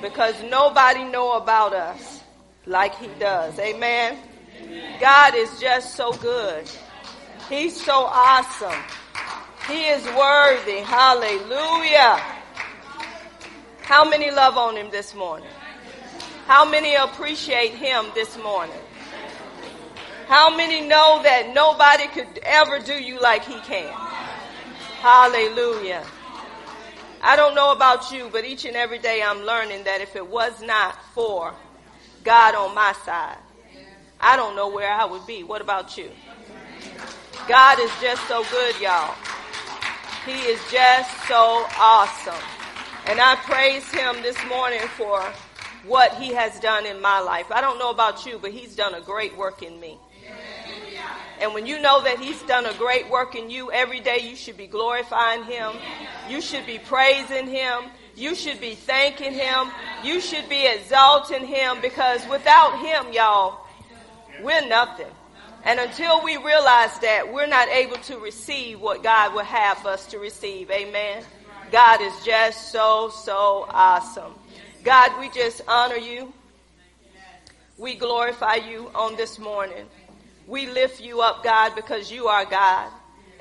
because nobody know about us like he does. Amen. God is just so good. He's so awesome. He is worthy. Hallelujah. How many love on him this morning? How many appreciate him this morning? How many know that nobody could ever do you like he can? Hallelujah. I don't know about you, but each and every day I'm learning that if it was not for God on my side, I don't know where I would be. What about you? God is just so good, y'all. He is just so awesome. And I praise him this morning for what he has done in my life. I don't know about you, but he's done a great work in me. And when you know that He's done a great work in you every day, you should be glorifying Him. You should be praising Him. You should be thanking Him. You should be exalting Him because without Him, y'all, we're nothing. And until we realize that, we're not able to receive what God would have us to receive. Amen. God is just so, so awesome. God, we just honor you. We glorify you on this morning. We lift you up, God, because you are God.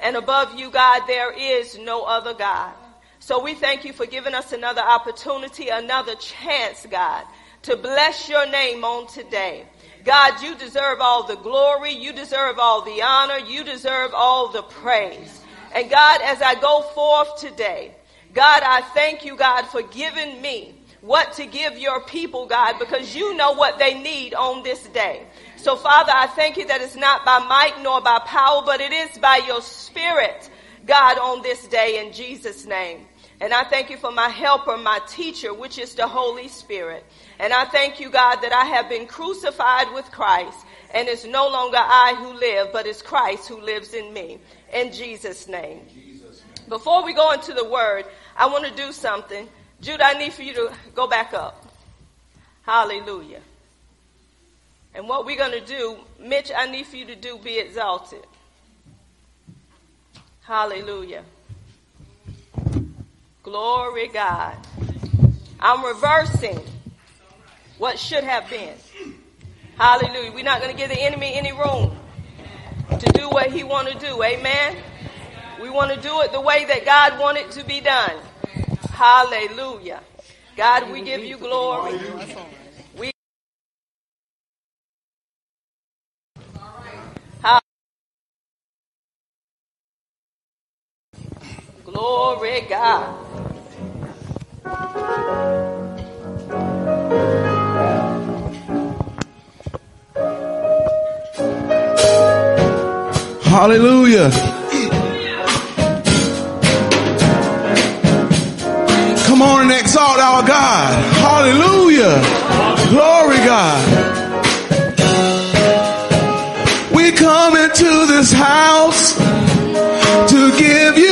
And above you, God, there is no other God. So we thank you for giving us another opportunity, another chance, God, to bless your name on today. God, you deserve all the glory. You deserve all the honor. You deserve all the praise. And God, as I go forth today, God, I thank you, God, for giving me what to give your people, God, because you know what they need on this day. So, Father, I thank you that it's not by might nor by power, but it is by your Spirit, God, on this day in Jesus' name. And I thank you for my helper, my teacher, which is the Holy Spirit. And I thank you, God, that I have been crucified with Christ. And it's no longer I who live, but it's Christ who lives in me. In Jesus' name. Before we go into the word, I want to do something. Jude, I need for you to go back up. Hallelujah. And what we're going to do, Mitch, I need for you to do be exalted. Hallelujah. Glory God. I'm reversing what should have been. Hallelujah. We're not going to give the enemy any room to do what he want to do. Amen. We want to do it the way that God wanted to be done. Hallelujah. God, we give you glory. Glory God. Hallelujah. Come on and exalt our God. Hallelujah. Glory God. We come into this house to give you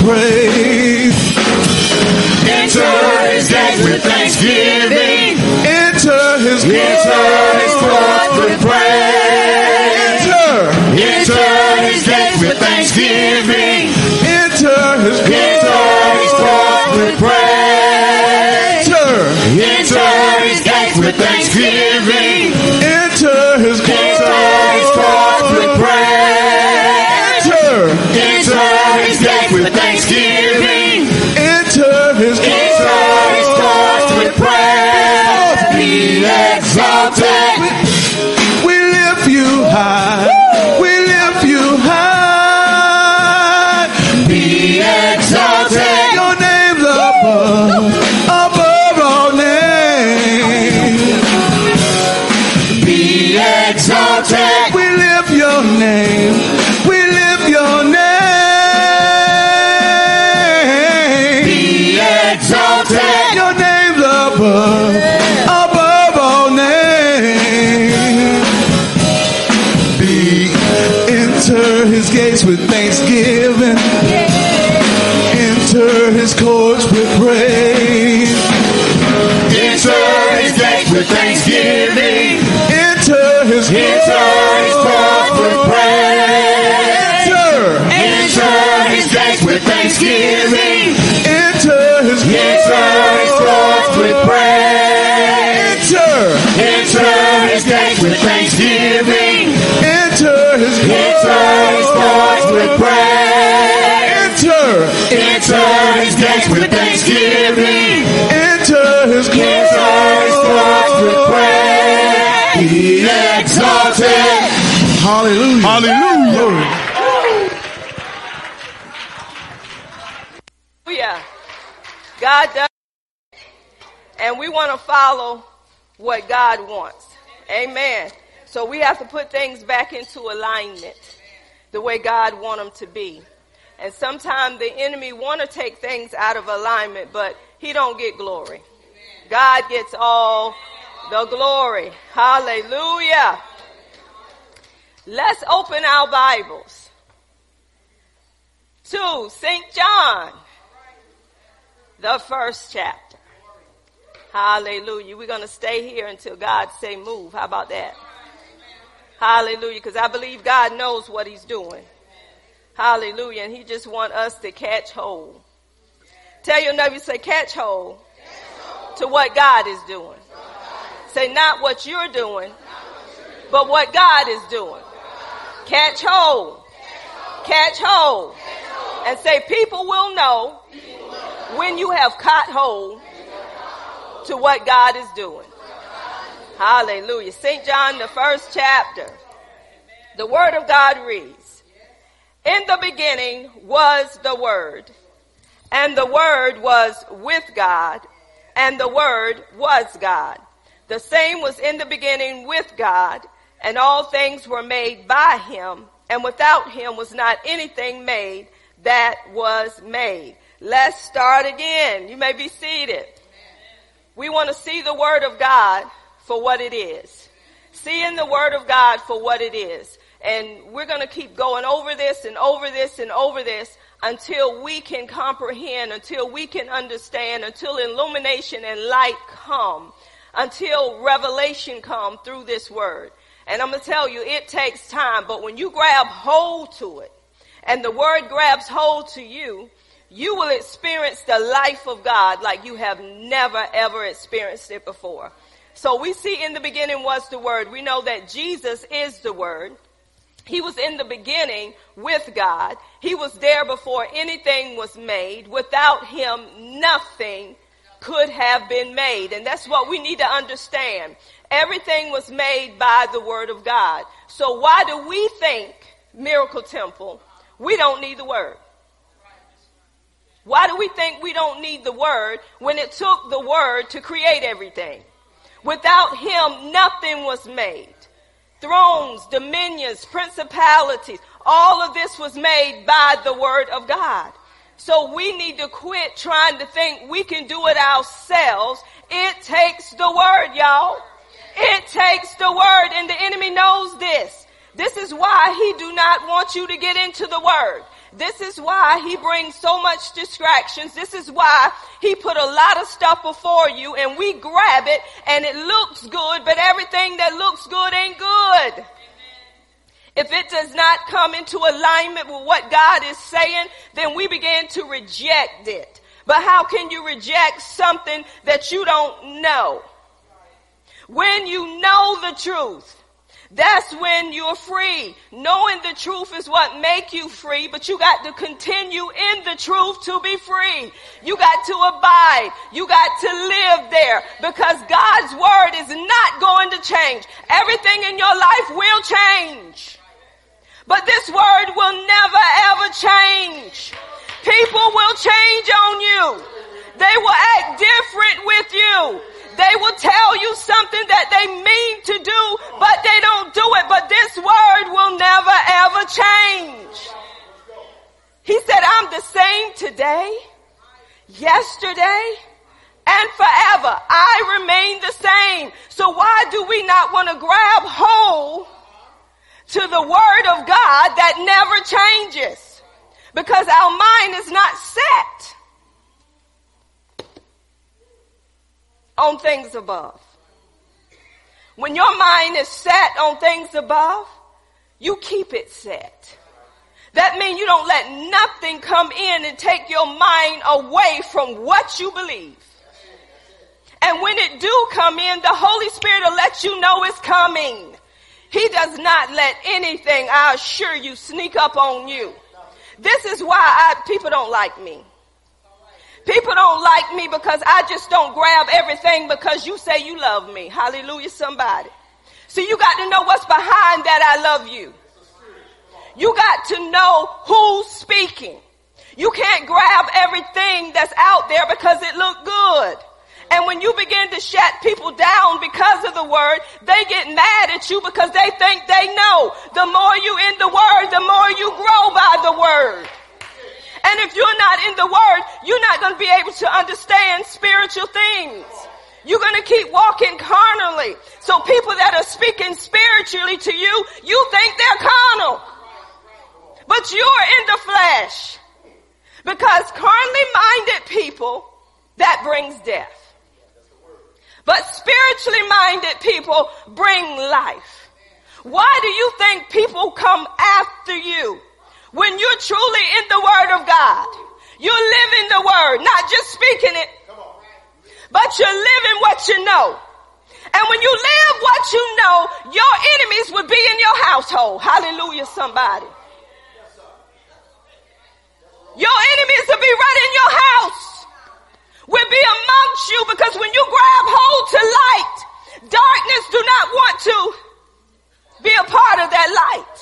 praise. Enter his gates with thanksgiving. Enter his courts with praise. Enter. Enter his gates with thanksgiving. Enter his courts with praise. Enter. His gates with thanksgiving. Enter his Enter Enter Enter courts with praise. Enter. Enter his gates with thanksgiving. Enter his Enter his courts with praise. Enter. Enter his gates with thanksgiving. Enter his Enter courts with praise. Enter. Enter his gates with exalted. Hallelujah. Hallelujah. Hallelujah. God does. And we want to follow what God wants. Amen. So we have to put things back into alignment the way God want them to be. And sometimes the enemy want to take things out of alignment, but he don't get glory. God gets all the glory. Hallelujah. Let's open our Bibles to St. John, the first chapter. Hallelujah. We're going to stay here until God say move. How about that? Hallelujah. Because I believe God knows what he's doing. Hallelujah. And he just want us to catch hold. Tell your neighbor, say catch hold to what God is doing. Say not what you're doing, but what God is doing. Catch hold. Catch hold. And say people will know when you have caught hold to what God is doing. Hallelujah. St. John, the first chapter. The word of God reads, In the beginning was the word, and the word was with God, and the word was God. The same was in the beginning with God, and all things were made by him, and without him was not anything made that was made. Let's start again. You may be seated. We want to see the word of God for what it is. Seeing the word of God for what it is. And we're going to keep going over this and over this and over this until we can comprehend, until we can understand, until illumination and light come, until revelation come through this word. And I'm going to tell you, it takes time, but when you grab hold to it and the word grabs hold to you, you will experience the life of God like you have never ever experienced it before. So we see in the beginning was the word. We know that Jesus is the word. He was in the beginning with God. He was there before anything was made. Without him, nothing could have been made. And that's what we need to understand. Everything was made by the word of God. So why do we think Miracle Temple we don't need the word. Why do we think we don't need the word when it took the word to create everything? Without him, nothing was made. Thrones, dominions, principalities, all of this was made by the word of God. So we need to quit trying to think we can do it ourselves. It takes the word, y'all. It takes the word and the enemy knows this. This is why he do not want you to get into the word. This is why he brings so much distractions. This is why he put a lot of stuff before you and we grab it and it looks good, but everything that looks good ain't good. If it does not come into alignment with what God is saying, then we begin to reject it. But how can you reject something that you don't know? When you know the truth, that's when you're free. Knowing the truth is what make you free, but you got to continue in the truth to be free. You got to abide. You got to live there because God's word is not going to change. Everything in your life will change. But this word will never ever change. People will change on you. They will act different with you. They will tell you something that they mean to do, but they don't do it. But this word will never ever change. He said, I'm the same today, yesterday, and forever. I remain the same. So why do we not want to grab hold to the word of God that never changes? Because our mind is not set on things above. When your mind is set on things above, you keep it set. That means you don't let nothing come in and take your mind away from what you believe. And when it do come in, the Holy Spirit will let you know it's coming. He does not let anything, I assure you, sneak up on you. This is why I, people don't like me. People don't like me because I just don't grab everything because you say you love me. Hallelujah, somebody. See, you got to know what's behind that I love you. You got to know who's speaking. You can't grab everything that's out there because it looked good. And when you begin to shut people down because of the word, they get mad at you because they think they know. The more you in the word, the more you grow by the word. And if you're not in the word, you're not going to be able to understand spiritual things. You're going to keep walking carnally. So people that are speaking spiritually to you, you think they're carnal. But you're in the flesh. Because carnally minded people, that brings death. But spiritually minded people bring life. Why do you think people come after you? When you're truly in the word of God, you're living the word, not just speaking it, but you're living what you know. And when you live what you know, your enemies would be in your household. Hallelujah, somebody. Your enemies will be right in your house. Will be amongst you because when you grab hold to light, darkness do not want to be a part of that light.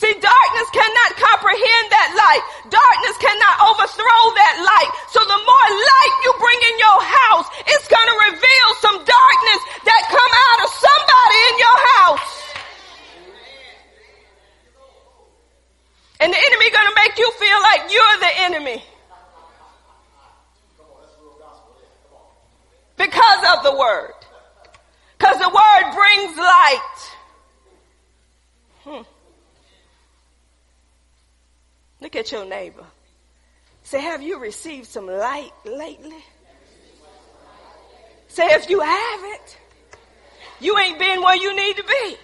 See, darkness cannot comprehend that light. Darkness cannot overthrow that light. So the more light you bring in your house, it's going to reveal some darkness that come out of somebody in your house. And the enemy going to make you feel like you're the enemy. Because of the word. Because the word brings light. Hmm. Look at your neighbor. Say, have you received some light lately? Say, if you haven't, you ain't been where you need to be.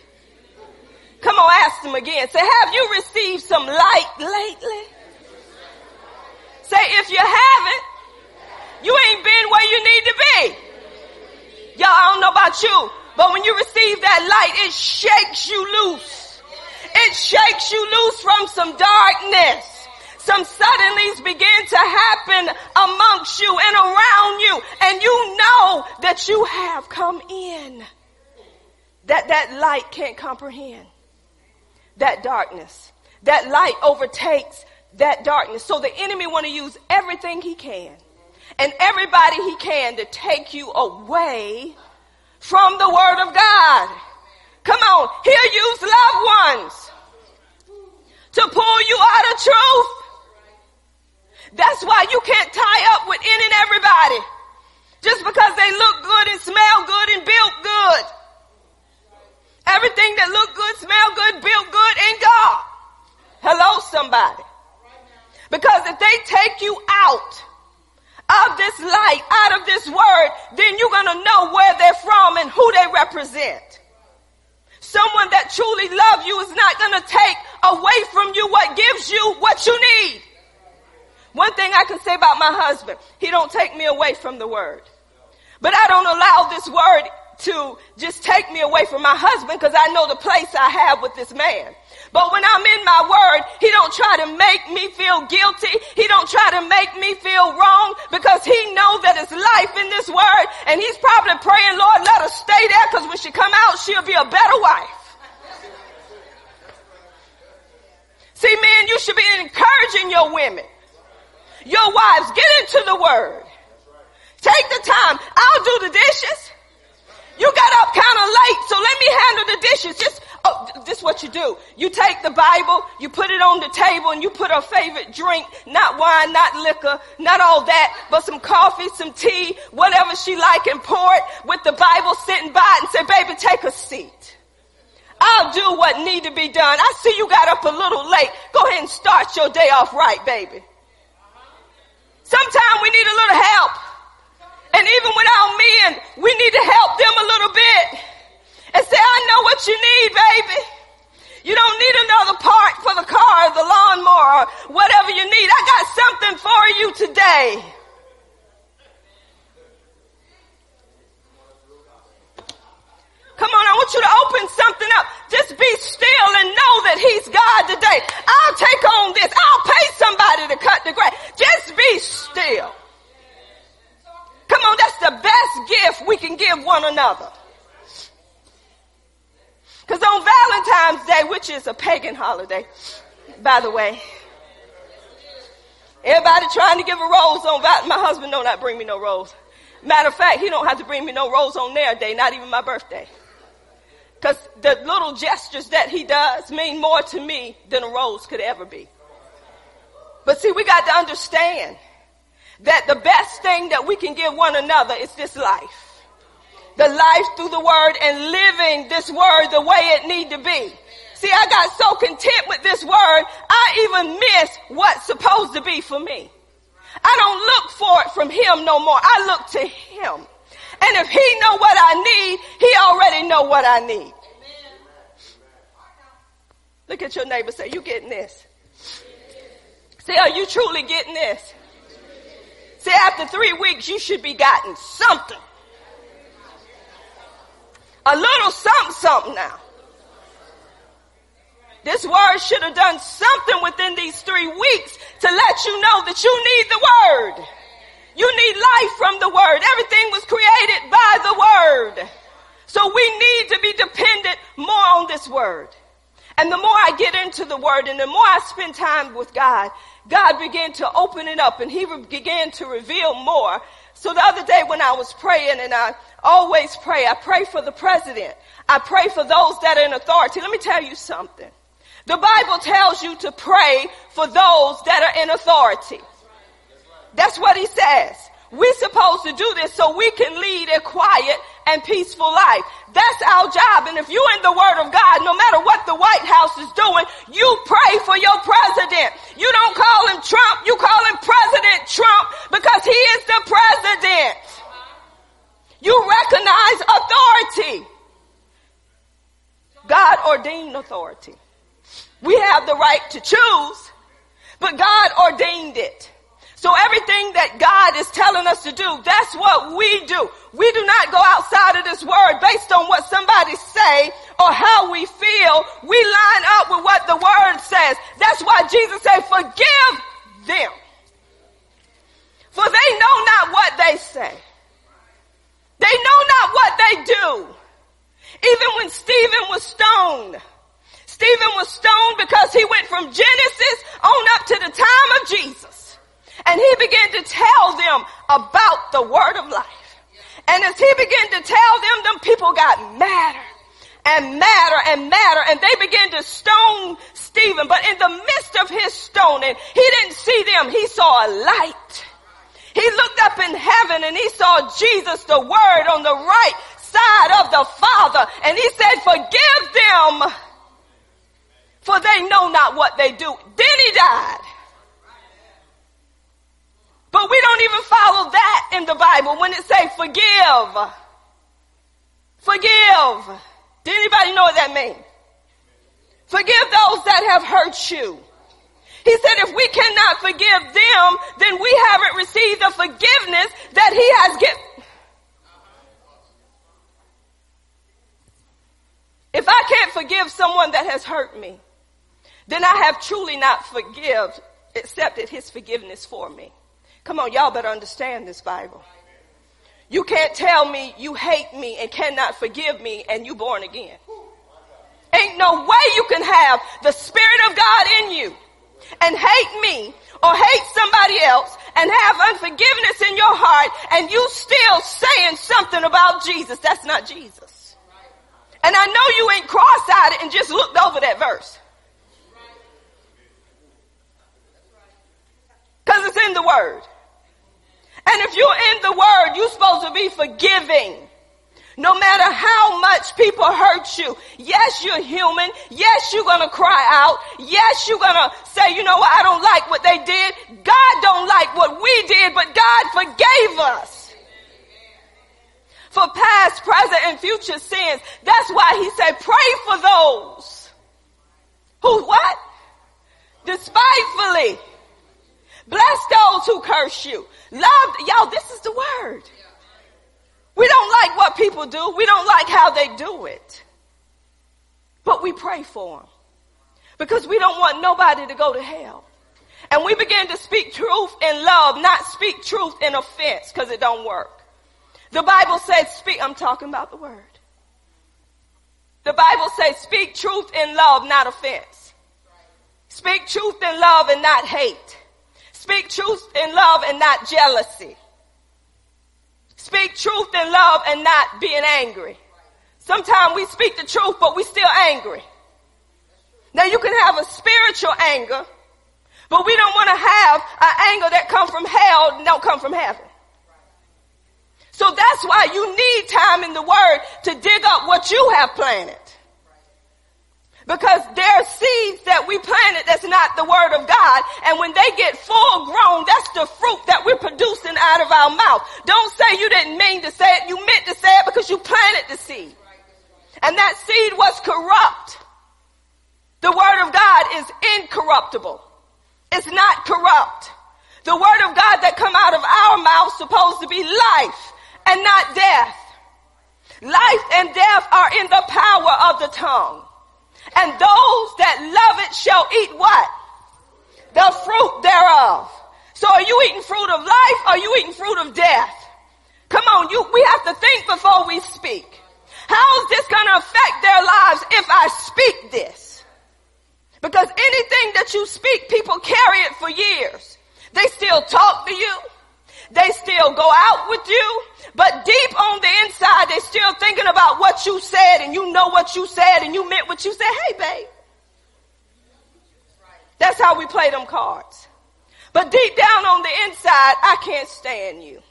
Come on, ask them again. Say, have you received some light lately? Say, if you haven't, you ain't been where you need to be. Y'all, I don't know about you, but when you receive that light, it shakes you loose. It shakes you loose from some darkness. Some suddenlies begin to happen amongst you and around you and you know that you have come in. That that light can't comprehend. That darkness. that light overtakes that darkness. So the enemy want to use everything he can and everybody he can to take you away from the word of God. Come on, he'll use loved ones to pull you out of truth. That's why you can't tie up with any and everybody just because they look good and smell good and built good. Everything that look good, smell good, built good in God. Hello, somebody. Because if they take you out of this light, out of this word, then you're going to know where they're from and who they represent. Someone that truly loves you is not going to take away from you what gives you what you need. One thing I can say about my husband, he don't take me away from the word. But I don't allow this word to just take me away from my husband because I know the place I have with this man. But when I'm in my word, he don't try to make me feel guilty. He don't try to make me feel wrong because he knows that it's life in this word and he's probably praying, Lord, let her stay there because when she come out, she'll be a better wife. See, man, you should be encouraging your women, your wives, get into the word. Take the time. I'll do the dishes. You got up kind of late, so let me handle the dishes. Just, oh, this is what you do. You take the Bible, you put it on the table, and you put her favorite drink, not wine, not liquor, not all that, but some coffee, some tea, whatever she like, and pour it with the Bible sitting by it and say, baby, take a seat. I'll do what need to be done. I see you got up a little late. Go ahead and start your day off right, baby. Sometimes we need a little help. And even without men, we need to help them a little bit and say, I know what you need, baby. You don't need another part for the car, the lawnmower, whatever you need. I got something for you today. Come on, I want you to open something up. Just be still and know that He's God today. I'll take on this. I'll pay somebody to cut the grass. Just be still. Come on, that's the best we can give one another. Because on Valentine's Day, which is a pagan holiday, by the way, everybody trying to give a rose on Val- my husband don't not bring me no rose. Matter of fact, he don't have to bring me no rose on their day, not even my birthday. Because the little gestures that he does mean more to me than a rose could ever be. But see, we got to understand that the best thing that we can give one another is this life. The life through the word and living this word the way it need to be. See, I got so content with this word, I even miss what's supposed to be for me. I don't look for it from him no more. I look to him. And if he know what I need, he already know what I need. Look at your neighbor say, you getting this? Say, are you truly getting this? Say after three weeks, you should be gotten something. A little something, something now. This word should have done something within these three weeks to let you know that you need the word. You need life from the word. Everything was created by the word. So we need to be dependent more on this word. And the more I get into the word and the more I spend time with God, God began to open it up and he began to reveal more. So the other day when I was praying and I always pray, I pray for the president. I pray for those that are in authority. Let me tell you something. The Bible tells you to pray for those that are in authority. That's what he says. We're supposed to do this so we can lead a quiet and peaceful life. That's our job. And if you're in the word of God, no matter what the White House is doing, you pray for your president. You don't call him Trump. You call him President Trump because he is the president. You recognize authority. God ordained authority. We have the right to choose, but God ordained it. So everything that God is telling us to do, that's what we do. We do not go outside of this word based on what somebody say or how we feel. We line up with what the word says. That's why Jesus said, forgive them. For they know not what they say. They know not what they do. Even when Stephen was stoned, Stephen was stoned because he went from Genesis on up to the time of Jesus. And he began to tell them about the word of life. And as he began to tell them, them people got madder and madder and madder and they began to stone Stephen. But in the midst of his stoning, he didn't see them. He saw a light. He looked up in heaven and he saw Jesus, the word on the right side of the Father. And he said, forgive them for they know not what they do. Then he died. But we don't even follow that in the Bible when it say forgive. Forgive. Did anybody know what that means? Forgive those that have hurt you. He said if we cannot forgive them, then we haven't received the forgiveness that he has given. If I can't forgive someone that has hurt me, then I have truly not forgive, accepted his forgiveness for me. Come on, y'all better understand this Bible. You can't tell me you hate me and cannot forgive me and you born again. Ain't no way you can have the Spirit of God in you and hate me or hate somebody else and have unforgiveness in your heart and you still saying something about Jesus. That's not Jesus. And I know you ain't cross-eyed and just looked over that verse. Cause it's in the word. And if you're in the word, you're supposed to be forgiving. No matter how much people hurt you. Yes, you're human. Yes, you're gonna cry out. Yes, you're gonna say, you know what, I don't like what they did. God don't like what we did, but God forgave us. For past, present, and future sins. That's why he said, pray for those who what? Despitefully. Bless those who curse you. Love, y'all, this is the word. We don't like what people do. We don't like how they do it. But we pray for them. Because we don't want nobody to go to hell. And we begin to speak truth in love, not speak truth in offense, because it don't work. The Bible says speak, I'm talking about the word. The Bible says speak truth in love, not offense. Speak truth in love and not hate. Speak truth in love and not jealousy. Speak truth in love and not being angry. Sometimes we speak the truth, but we're still angry. Now you can have a spiritual anger, but we don't want to have an anger that comes from hell and don't come from heaven. So that's why you need time in the word to dig up what you have planted. Because there are seeds that we planted that's not the word of God. And when they get full grown, that's the fruit that we're producing out of our mouth. Don't say you didn't mean to say it. You meant to say it because you planted the seed. And that seed was corrupt. The word of God is incorruptible. It's not corrupt. The word of God that come out of our mouth supposed to be life and not death. Life and death are in the power of the tongue and those that love it shall eat what? The fruit thereof. So are you eating fruit of life or are you eating fruit of death? Come on, you, we have to think before we speak. How is this going to affect their lives if I speak this? Because anything that you speak, people carry it for years. They still talk to you. They still go out with you, but deep on the inside, they're still thinking about what you said and you know what you said and you meant what you said. Hey, babe. That's how we play them cards. But deep down on the inside, I can't stand you.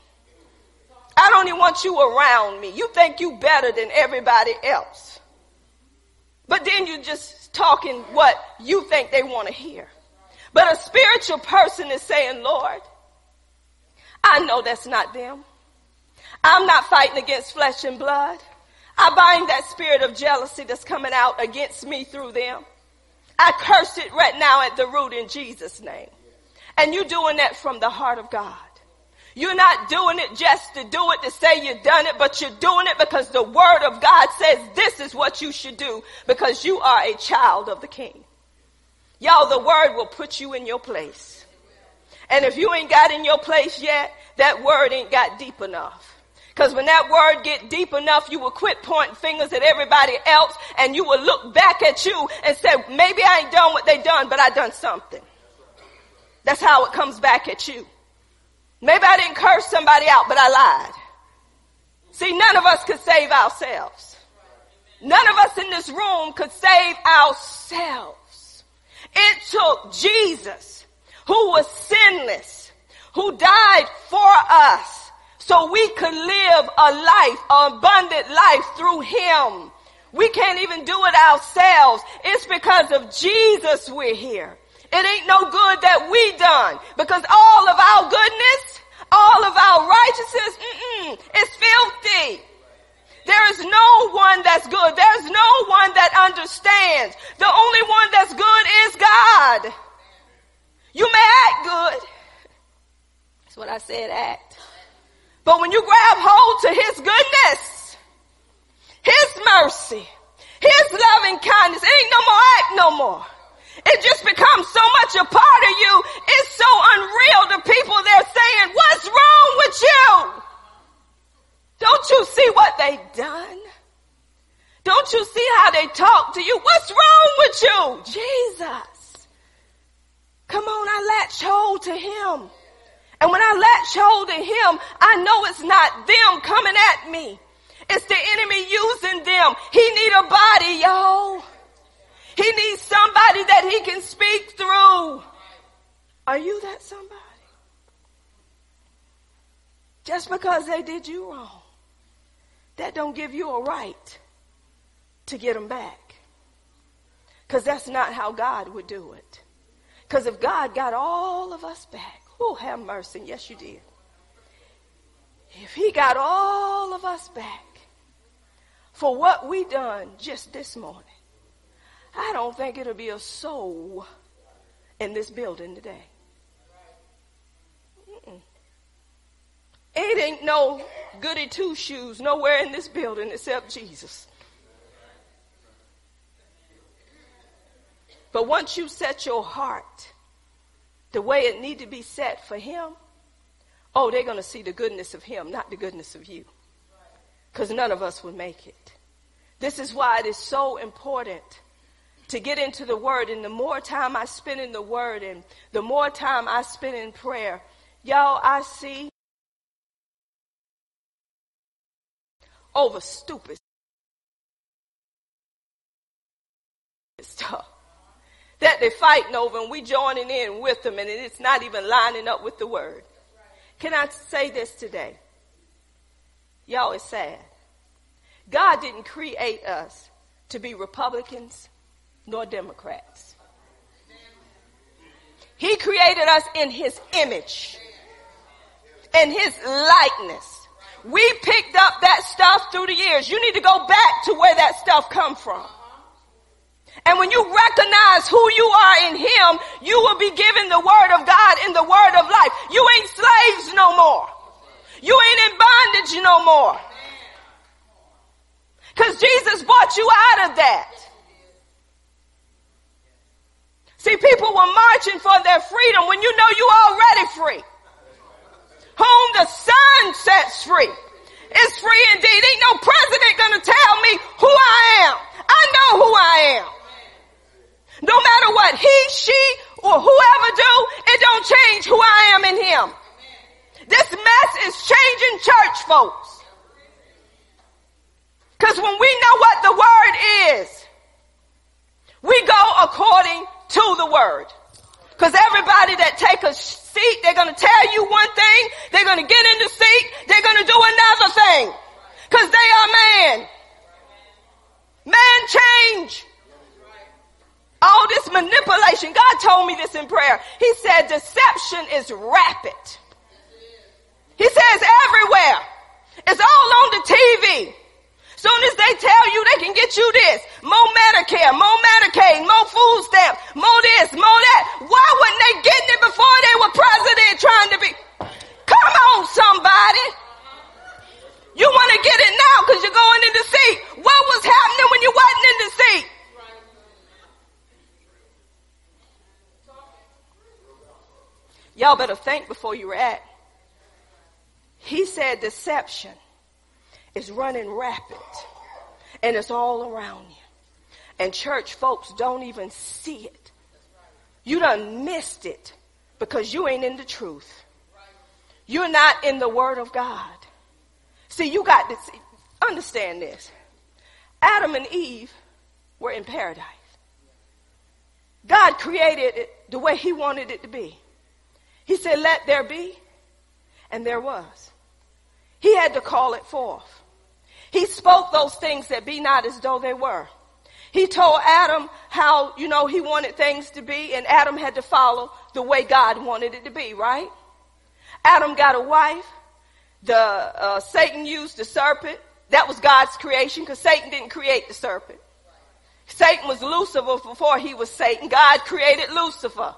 I don't even want you around me. You think you better than everybody else. But then you're just talking what you think they want to hear. But a spiritual person is saying, Lord, I know that's not them. I'm not fighting against flesh and blood. I bind that spirit of jealousy that's coming out against me through them. I curse it right now at the root in Jesus' name. And you're doing that from the heart of God. You're not doing it just to do it to say you've done it, but you're doing it because the word of God says this is what you should do because you are a child of the king. Y'all, the word will put you in your place. And if you ain't got in your place yet, that word ain't got deep enough. Because when that word get deep enough, you will quit pointing fingers at everybody else and you will look back at you and say, maybe I ain't done what they done, but I done something. That's how it comes back at you. Maybe I didn't curse somebody out, but I lied. See, none of us could save ourselves. None of us in this room could save ourselves. It took Jesus, who was sinless, who died for us, so we could live a life, an abundant life through him. We can't even do it ourselves. It's because of Jesus we're here. It ain't no good that we done because all of our goodness, all of our righteousness, mm is filthy. There is no one that's good. There's no one that understands. The only one that's good is God. You may act good. That's what I said, act. But when you grab hold to His goodness, His mercy, His loving kindness, it ain't no more act no more. It just becomes so much a part of you. It's so unreal to people. They're saying, what's wrong with you? Don't you see what they've done? Don't you see how they talk to you? What's wrong with you? Jesus. Come on, I latch hold to him. And when I latch hold to him, I know it's not them coming at me. It's the enemy using them. He need a body, y'all. He needs somebody that he can speak through. Are you that somebody? Just because they did you wrong, that don't give you a right to get them back. Because that's not how God would do it. Because if God got all of us back, Oh, have mercy. Yes, you did. If he got all of us back for what we done just this morning, I don't think it'll be a soul in this building today. Mm-mm. It ain't no goody two shoes nowhere in this building except Jesus. But once you set your heart the way it need to be set for him, oh, they're going to see the goodness of him, not the goodness of you. Because none of us would make it. This is why it is so important to get into the word. And the more time I spend in the word and the more time I spend in prayer, y'all, I see over stupid stuff that they're fighting over and we joining in with them and it's not even lining up with the word. Can I say this today? Y'all, it's sad. God didn't create us to be Republicans nor Democrats. He created us in his image and his likeness. We picked up that stuff through the years. You need to go back to where that stuff come from. And when you recognize who you are in Him, you will be given the Word of God in the Word of life. You ain't slaves no more. You ain't in bondage no more. Cause Jesus brought you out of that. See, people were marching for their freedom when you know you already free. Whom the Son sets free is free indeed. Ain't no president gonna tell me who I am. I know who I am. No matter what he, she, or whoever do, it don't change who I am in him. This mess is changing church folks. Cause when we know what the word is, we go according to the word. Cause everybody that take a seat, they're gonna tell you one thing, they're gonna get in the seat, they're gonna do another thing. Cause they are man. Man change. All this manipulation. God told me this in prayer. He said deception is rapid. He says everywhere. It's all on the TV. Soon as they tell you they can get you this, more Medicare, more Medicaid, more food stamps, more this, more that. Why wouldn't they get it before they were president trying to be? Come on, somebody. You want to get it now because you're going in the seat. What was happening when you wasn't in the seat? Y'all better think before you react. He said deception is running rapid and it's all around you. And church folks don't even see it. You done missed it because you ain't in the truth. You're not in the word of God. See, you got to see, understand this. Adam and Eve were in paradise. God created it the way he wanted it to be. He said, let there be, and there was. He had to call it forth. He spoke those things that be not as though they were. He told Adam how, you know, he wanted things to be, and Adam had to follow the way God wanted it to be, right? Adam got a wife. The uh, Satan used the serpent. That was God's creation because Satan didn't create the serpent. Satan was Lucifer before he was Satan. God created Lucifer.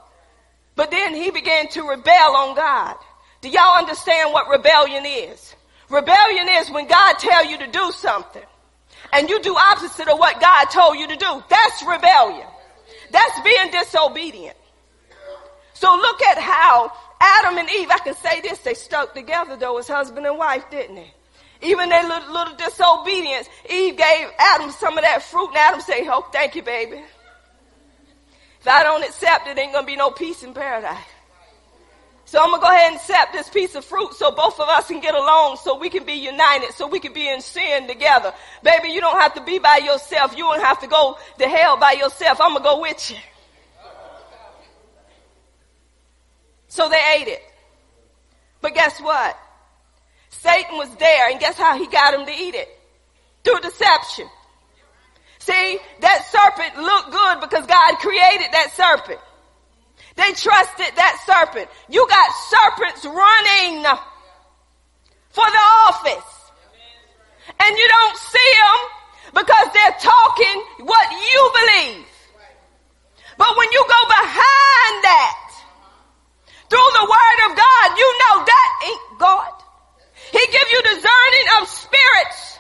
But then he began to rebel on God. Do y'all understand what rebellion is? Rebellion is when God tell you to do something and you do opposite of what God told you to do. That's rebellion. That's being disobedient. So look at how Adam and Eve, I can say this, they stuck together though as husband and wife, didn't they? Even their little, little disobedience, Eve gave Adam some of that fruit and Adam said, oh, thank you, baby. If I don't accept it, ain't gonna be no peace in paradise. So I'm gonna go ahead and accept this piece of fruit so both of us can get along, so we can be united, so we can be in sin together. Baby, you don't have to be by yourself. You don't have to go to hell by yourself. I'm gonna go with you. So they ate it. But guess what? Satan was there, and guess how he got them to eat it? Through deception. See, that serpent looked good because God created that serpent. They trusted that serpent. You got serpents running for the office. And you don't see them because they're talking what you believe. But when you go behind that, through the word of God, you know that ain't God. He give you discerning of spirits.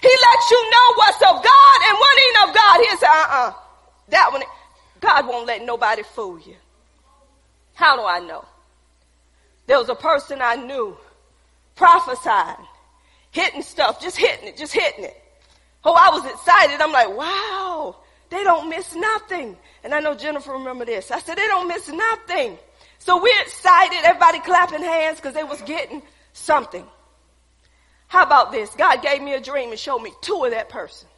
He lets you know what's of God and what ain't of God. He's uh-uh. That one, God won't let nobody fool you. How do I know? There was a person I knew prophesying, hitting stuff, just hitting it, just hitting it. Oh, I was excited. I'm like, wow, they don't miss nothing. And I know Jennifer remember this. I said, they don't miss nothing. So we're excited, everybody clapping hands because they was getting something. How about this? God gave me a dream and showed me two of that person.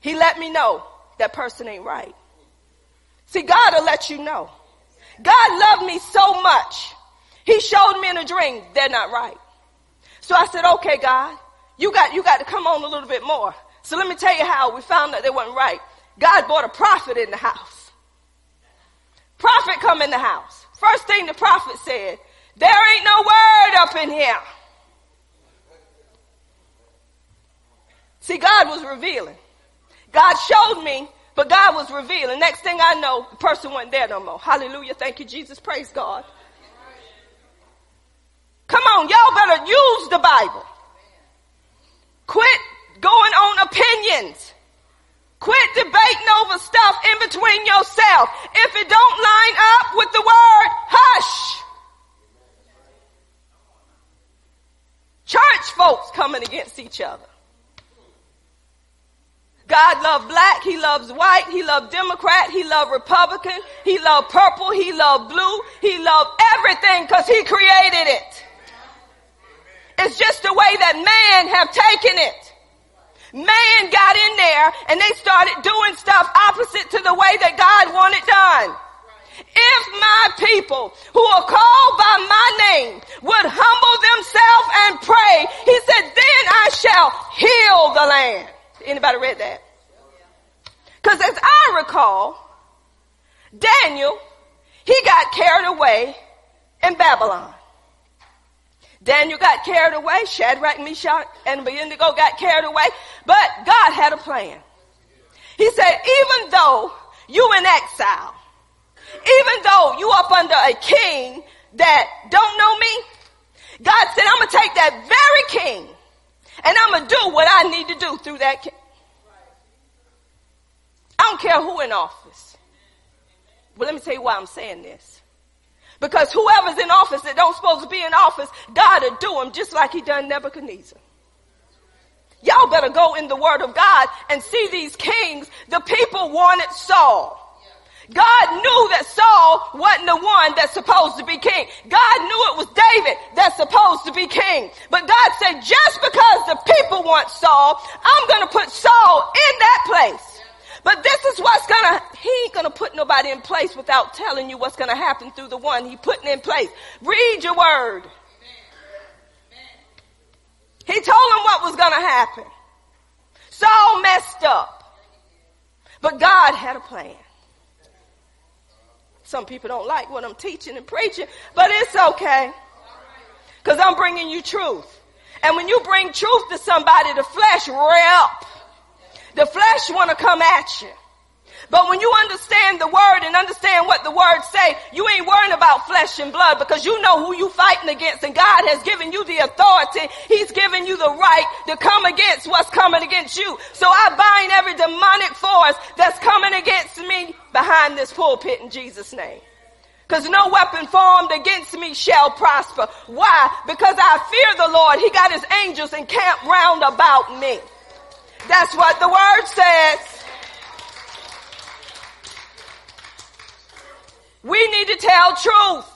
He let me know that person ain't right. See, God will let you know. God loved me so much. He showed me in a dream they're not right. So I said, okay, God, you got, you got to come on a little bit more. So let me tell you how we found out they wasn't right. God brought a prophet in the house. Prophet come in the house. First thing the prophet said, there ain't no word up in here. See, God was revealing. God showed me but God was revealing. Next thing I know, the person wasn't there no more. Hallelujah. Thank you, Jesus. Praise God. Come on, y'all better use the Bible. Quit going on opinions. Quit debating over stuff in between yourself. If it don't line up with the word, hush. Church folks coming against each other. God loved black, He loves white, He loved Democrat, He loved Republican, He loved purple, He loved blue, He loved everything because He created it. It's just the way that man have taken it. Man got in there and they started doing stuff opposite to the way that God wanted done. If my people who are called by my name would humble themselves and pray, he said, then I shall heal the land. Anybody read that? Because as I recall, Daniel, he got carried away in Babylon. Daniel got carried away. Shadrach, Meshach, and Abednego got carried away. But God had a plan. He said, even though you in exile, even though you up under a king that don't know me, God said, I'm going to take that very king and I'm going to do what I need to do through that king. I don't care who in office. But let me tell you why I'm saying this. Because whoever's in office that don't supposed to be in office, God will do them just like he done Nebuchadnezzar. Y'all better go in the word of God and see these kings. The people wanted Saul. God knew that Saul wasn't the one that's supposed to be king. God knew it was David that's supposed to be king. But God said, just because the people want Saul, I'm going to put Saul in that place. But this is what's gonna, he ain't gonna put nobody in place without telling you what's gonna happen through the one he putting in place. Read your word. He told him what was gonna happen. So messed up. But God had a plan. Some people don't like what I'm teaching and preaching, but it's okay. Cause I'm bringing you truth. And when you bring truth to somebody, the flesh rear up. The flesh want to come at you. But when you understand the word and understand what the word say, you ain't worrying about flesh and blood because you know who you fighting against and God has given you the authority. He's given you the right to come against what's coming against you. So I bind every demonic force that's coming against me behind this pulpit in Jesus name. Cause no weapon formed against me shall prosper. Why? Because I fear the Lord. He got his angels encamped round about me. That's what the word says. We need to tell truth.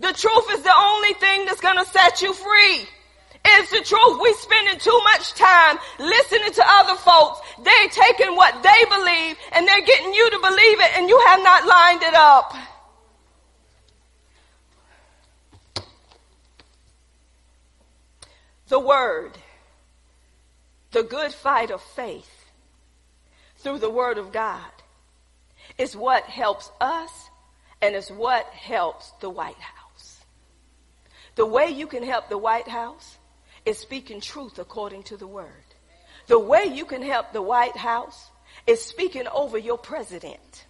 The truth is the only thing that's going to set you free. It's the truth. We spending too much time listening to other folks. They're taking what they believe and they're getting you to believe it and you have not lined it up. The word the good fight of faith through the Word of God is what helps us and is what helps the White House. The way you can help the White House is speaking truth according to the Word. The way you can help the White House is speaking over your president.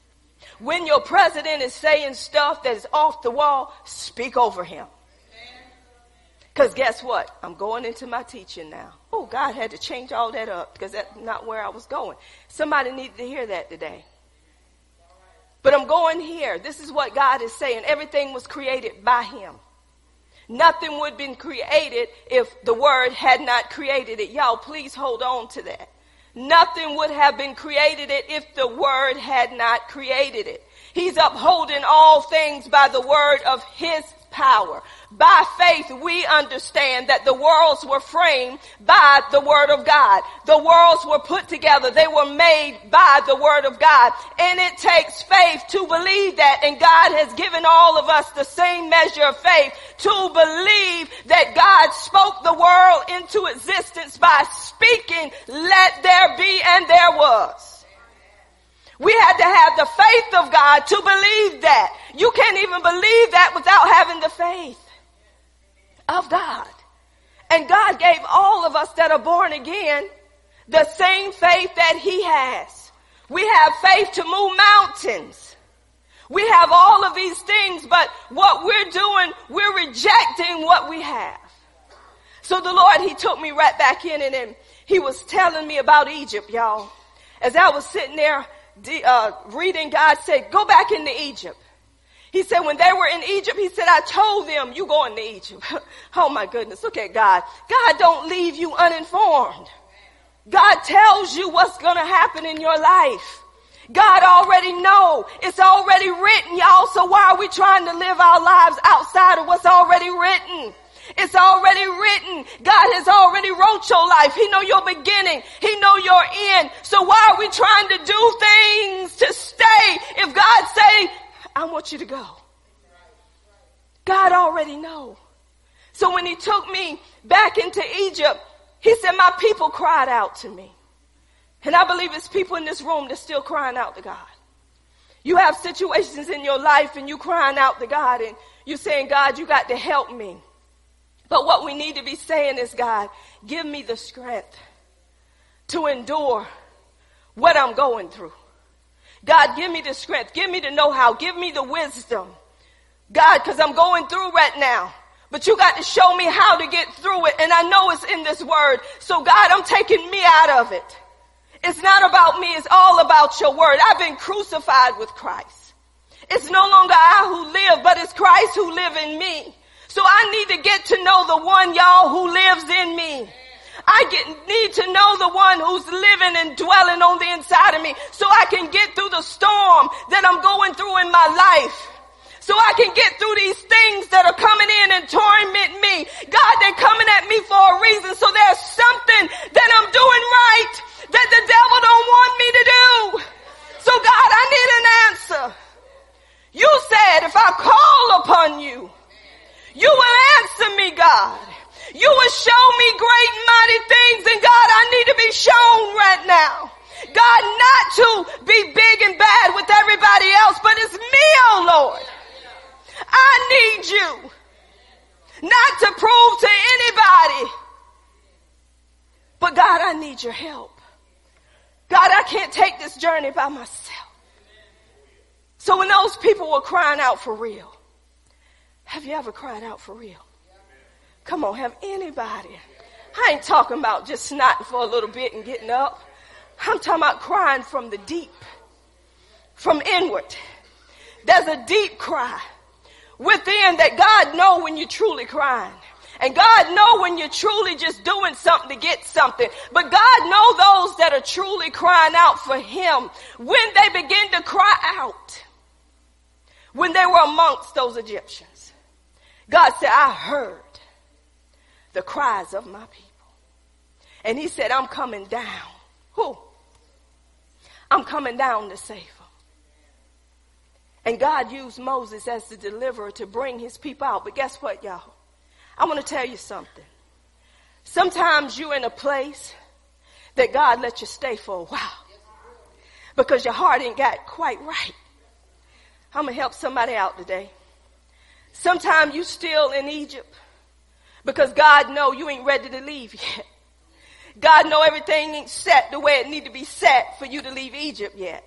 When your president is saying stuff that is off the wall, speak over him. Because guess what? I'm going into my teaching now. Oh, God had to change all that up because that's not where I was going. Somebody needed to hear that today. But I'm going here. This is what God is saying. Everything was created by Him. Nothing would have been created if the Word had not created it. Y'all, please hold on to that. Nothing would have been created it if the Word had not created it. He's upholding all things by the word of His power. By faith, we understand that the worlds were framed by the word of God. The worlds were put together. They were made by the word of God. And it takes faith to believe that. And God has given all of us the same measure of faith to believe that God spoke the world into existence by speaking, let there be, and there was. We had to have the faith of God to believe that. You can't even believe that without having the faith of God. And God gave all of us that are born again the same faith that he has. We have faith to move mountains. We have all of these things, but what we're doing, we're rejecting what we have. So the Lord, he took me right back in and he was telling me about Egypt, y'all. As I was sitting there uh, reading, God said, go back into Egypt. He said, when they were in Egypt, he said, I told them you go into Egypt. oh my goodness. Look at God. God don't leave you uninformed. God tells you what's going to happen in your life. God already know. It's already written, y'all. So why are we trying to live our lives outside of what's already written? It's already written. God has already wrote your life. He know your beginning. He know your end. So why are we trying to do things to stay if God say, I want you to go? God already know. So when he took me back into Egypt, he said, my people cried out to me. And I believe it's people in this room that's still crying out to God. You have situations in your life and you crying out to God and you're saying, God, you got to help me. But what we need to be saying is, God, give me the strength to endure what I'm going through. God, give me the strength. Give me the know-how. Give me the wisdom. God, cause I'm going through right now. But you got to show me how to get through it. And I know it's in this word. So God, I'm taking me out of it. It's not about me. It's all about your word. I've been crucified with Christ. It's no longer I who live, but it's Christ who live in me. So I need to get to know the one y'all who lives in me. I get, need to know the one who's living and dwelling on the inside of me so I can get through the storm that I'm going through in my life. So I can get through these things that are coming in and torment me. God, they're coming at me for a reason. So there's something that I'm doing right that the devil don't want me to do. So God, I need an answer. You said if I call upon you, you will answer me, God. You will show me great and mighty things and God, I need to be shown right now. God, not to be big and bad with everybody else, but it's me, oh Lord. I need you. Not to prove to anybody. But God, I need your help. God, I can't take this by myself. So when those people were crying out for real, have you ever cried out for real? Come on, have anybody? I ain't talking about just snotting for a little bit and getting up. I'm talking about crying from the deep, from inward. There's a deep cry within that God know when you're truly crying. And God know when you're truly just doing something to get something. But God know those that are truly crying out for Him when they begin to cry out. When they were amongst those Egyptians. God said, I heard the cries of my people. And he said, I'm coming down. Who? I'm coming down to save them. And God used Moses as the deliverer to bring his people out. But guess what, y'all? I want to tell you something. Sometimes you're in a place that God let you stay for a while because your heart ain't got quite right. I'm going to help somebody out today. Sometimes you still in Egypt because God know you ain't ready to leave yet. God know everything ain't set the way it need to be set for you to leave Egypt yet.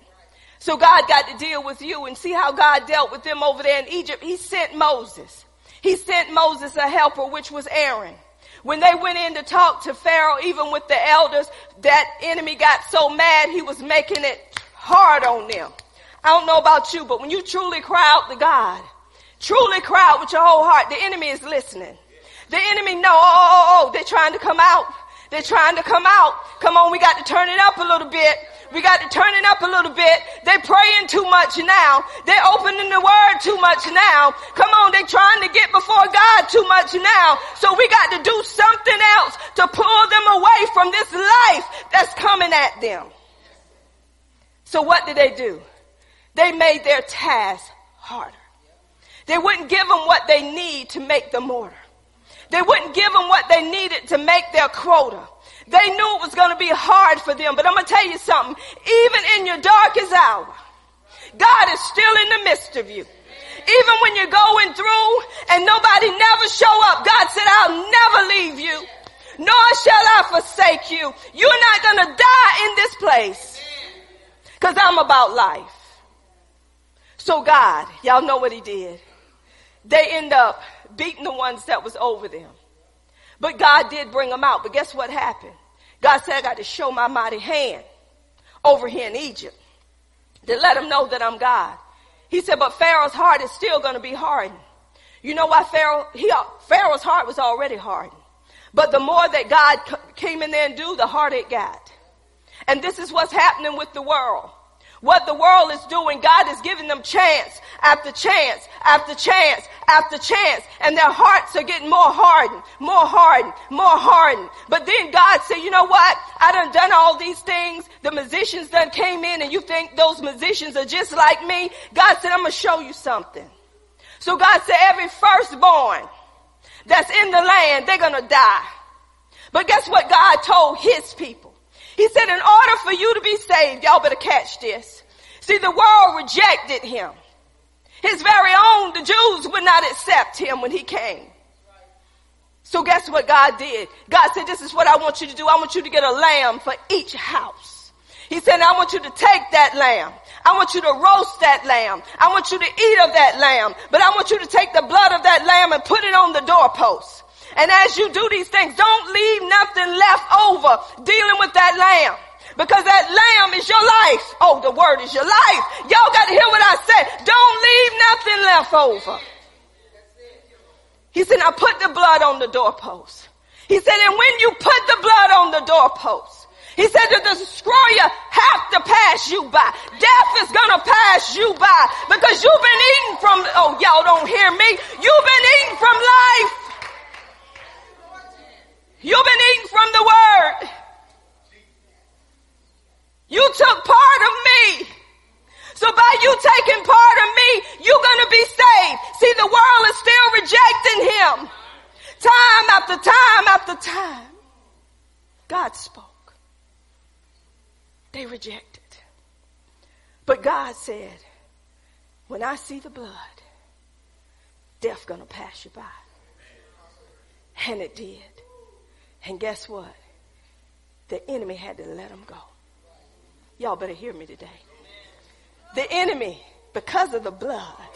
So God got to deal with you and see how God dealt with them over there in Egypt. He sent Moses. He sent Moses a helper, which was Aaron. When they went in to talk to Pharaoh, even with the elders, that enemy got so mad he was making it hard on them. I don't know about you, but when you truly cry out to God, truly cry out with your whole heart, the enemy is listening. The enemy know, oh, oh, oh, oh, they're trying to come out. They're trying to come out. Come on, we got to turn it up a little bit. We got to turn it up a little bit. They're praying too much now. They're opening the word too much now. Come on, they're trying to get before God too much now. So we got to do something else to pull them away from this life that's coming at them. So what did they do? They made their task harder. They wouldn't give them what they need to make them order. They wouldn't give them what they needed to make their quota. They knew it was going to be hard for them. But I'm going to tell you something. Even in your darkest hour, God is still in the midst of you. Even when you're going through and nobody never show up, God said, I'll never leave you, nor shall I forsake you. You're not going to die in this place because I'm about life. So God, y'all know what he did. They end up beating the ones that was over them. But God did bring them out. But guess what happened? God said, I got to show my mighty hand over here in Egypt to let them know that I'm God. He said, but Pharaoh's heart is still going to be hardened. You know why Pharaoh, he, Pharaoh's heart was already hardened. But the more that God came in there and do, the harder it got. And this is what's happening with the world what the world is doing, God is giving them chance after chance after chance after chance. And their hearts are getting more hardened, more hardened, more hardened. But then God said, you know what? I done done all these things. The musicians done came in and you think those musicians are just like me. God said, I'm going to show you something. So God said, every firstborn that's in the land, they're going to die. But guess what God told his people? He said, in order for you to be saved, y'all better catch this. See, the world rejected him. His very own, the Jews would not accept him when he came. So guess what God did? God said, this is what I want you to do. I want you to get a lamb for each house. He said, I want you to take that lamb. I want you to roast that lamb. I want you to eat of that lamb. But I want you to take the blood of that lamb and put it on the doorpost. And as you do these things, don't leave nothing left over dealing with that lamb. Because that lamb is your life. Oh, the word is your life. Y'all got to hear what I said. Don't leave nothing left over. He said, now put the blood on the doorpost. He said, and when you put the blood on the doorpost, he said the destroyer have to pass you by. Death is gonna pass you by because you've been eating from, oh y'all don't hear me. You've been eating from life. You've been eating from the word. You took part of me. So by you taking part of me, you're gonna be saved. See, the world is still rejecting him. Time after time after time. God spoke they rejected. But God said, when I see the blood, death gonna pass you by. And it did. And guess what? The enemy had to let him go. Y'all better hear me today. The enemy, because of the blood,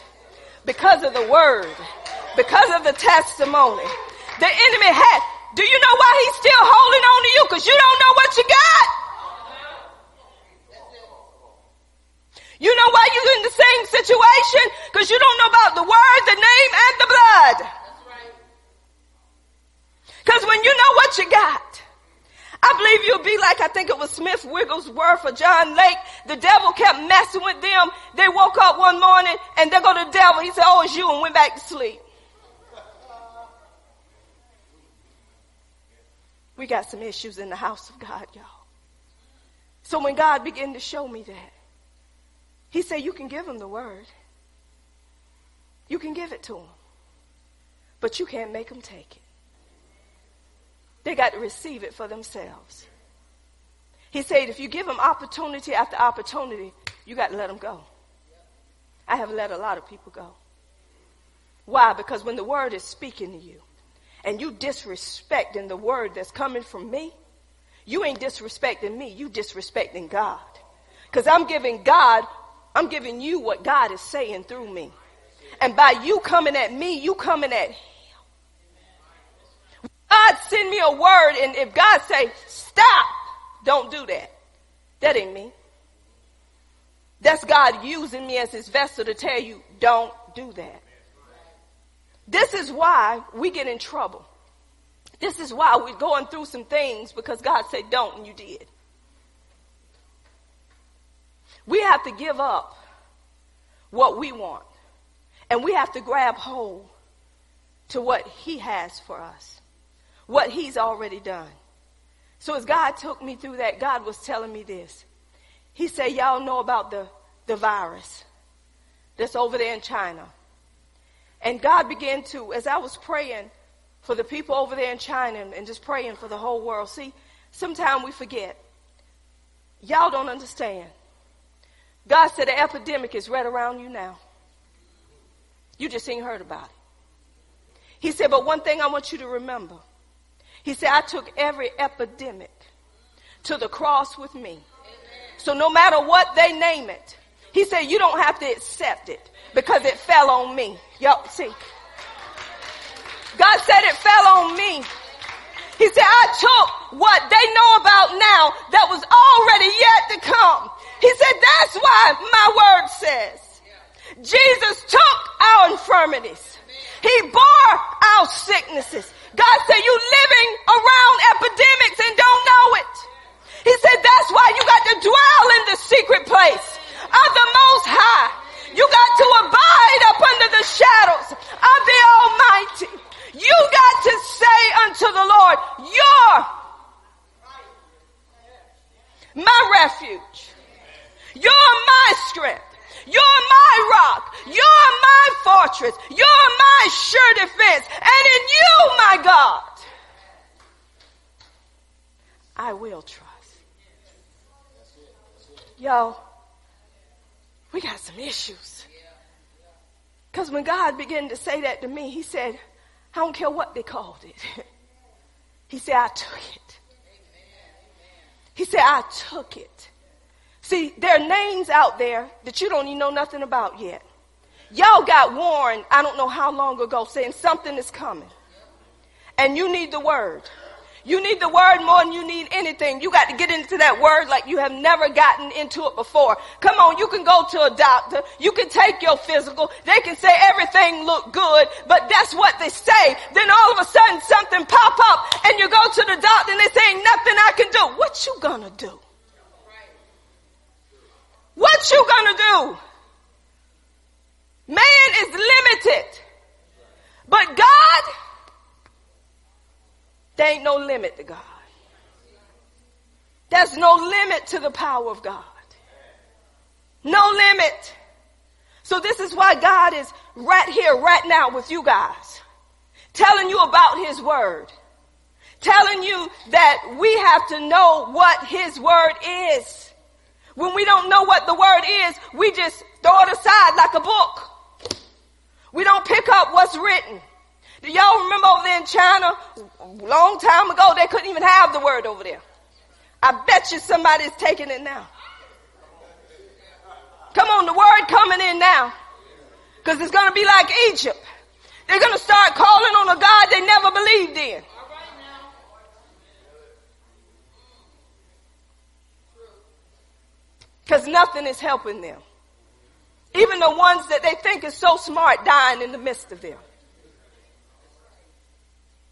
because of the word, because of the testimony, the enemy had, do you know why he's still holding on to you? Because you don't know what you got. You know why you're in the same situation? Because you don't know about the word, the name, and the blood. Because when you know what you got, I believe you'll be like, I think it was Smith Wigglesworth or John Lake. The devil kept messing with them. They woke up one morning and they go to the devil. He said, oh, it's you and went back to sleep. We got some issues in the house of God, y'all. So when God began to show me that, he said, You can give them the word. You can give it to them. But you can't make them take it. They got to receive it for themselves. He said, If you give them opportunity after opportunity, you got to let them go. I have let a lot of people go. Why? Because when the word is speaking to you and you disrespecting the word that's coming from me, you ain't disrespecting me, you disrespecting God. Because I'm giving God I'm giving you what God is saying through me. And by you coming at me, you coming at. God send me a word and if God say, stop, don't do that. That ain't me. That's God using me as his vessel to tell you, don't do that. This is why we get in trouble. This is why we're going through some things because God said don't and you did. We have to give up what we want. And we have to grab hold to what he has for us. What he's already done. So as God took me through that, God was telling me this. He said, y'all know about the, the virus that's over there in China. And God began to, as I was praying for the people over there in China and, and just praying for the whole world. See, sometimes we forget. Y'all don't understand. God said the epidemic is right around you now. You just ain't heard about it. He said, but one thing I want you to remember. He said, I took every epidemic to the cross with me. So no matter what they name it, he said, you don't have to accept it because it fell on me. Y'all see. God said it fell on me. He said, I took what they know about now that was already yet to come. He said, that's why my word says, Jesus took our infirmities. He bore our sicknesses. God said, you living around epidemics and don't know it. He said, that's why you got to dwell in the secret place of the most high. You got to abide up under the shadows of the Almighty. You got to say unto the Lord, You're my refuge. You're my strength. You're my rock. You're my fortress. You're my sure defense. And in you, my God, I will trust. Yo, we got some issues. Because when God began to say that to me, He said, I don't care what they called it. He said, I took it. He said, I took it. See, there are names out there that you don't even know nothing about yet. Y'all got warned, I don't know how long ago, saying something is coming. And you need the word. You need the word more than you need anything. You got to get into that word like you have never gotten into it before. Come on, you can go to a doctor. You can take your physical. They can say everything look good, but that's what they say. Then all of a sudden something pop up and you go to the doctor and they say nothing I can do. What you gonna do? What you gonna do? Man is limited. But God, there ain't no limit to God. There's no limit to the power of God. No limit. So this is why God is right here, right now with you guys. Telling you about His Word. Telling you that we have to know what His Word is. When we don't know what the Word is, we just throw it aside like a book. We don't pick up what's written. Do y'all remember over there in China, long time ago, they couldn't even have the word over there. I bet you somebody's taking it now. Come on, the word coming in now. Cause it's gonna be like Egypt. They're gonna start calling on a God they never believed in. Cause nothing is helping them. Even the ones that they think is so smart dying in the midst of them.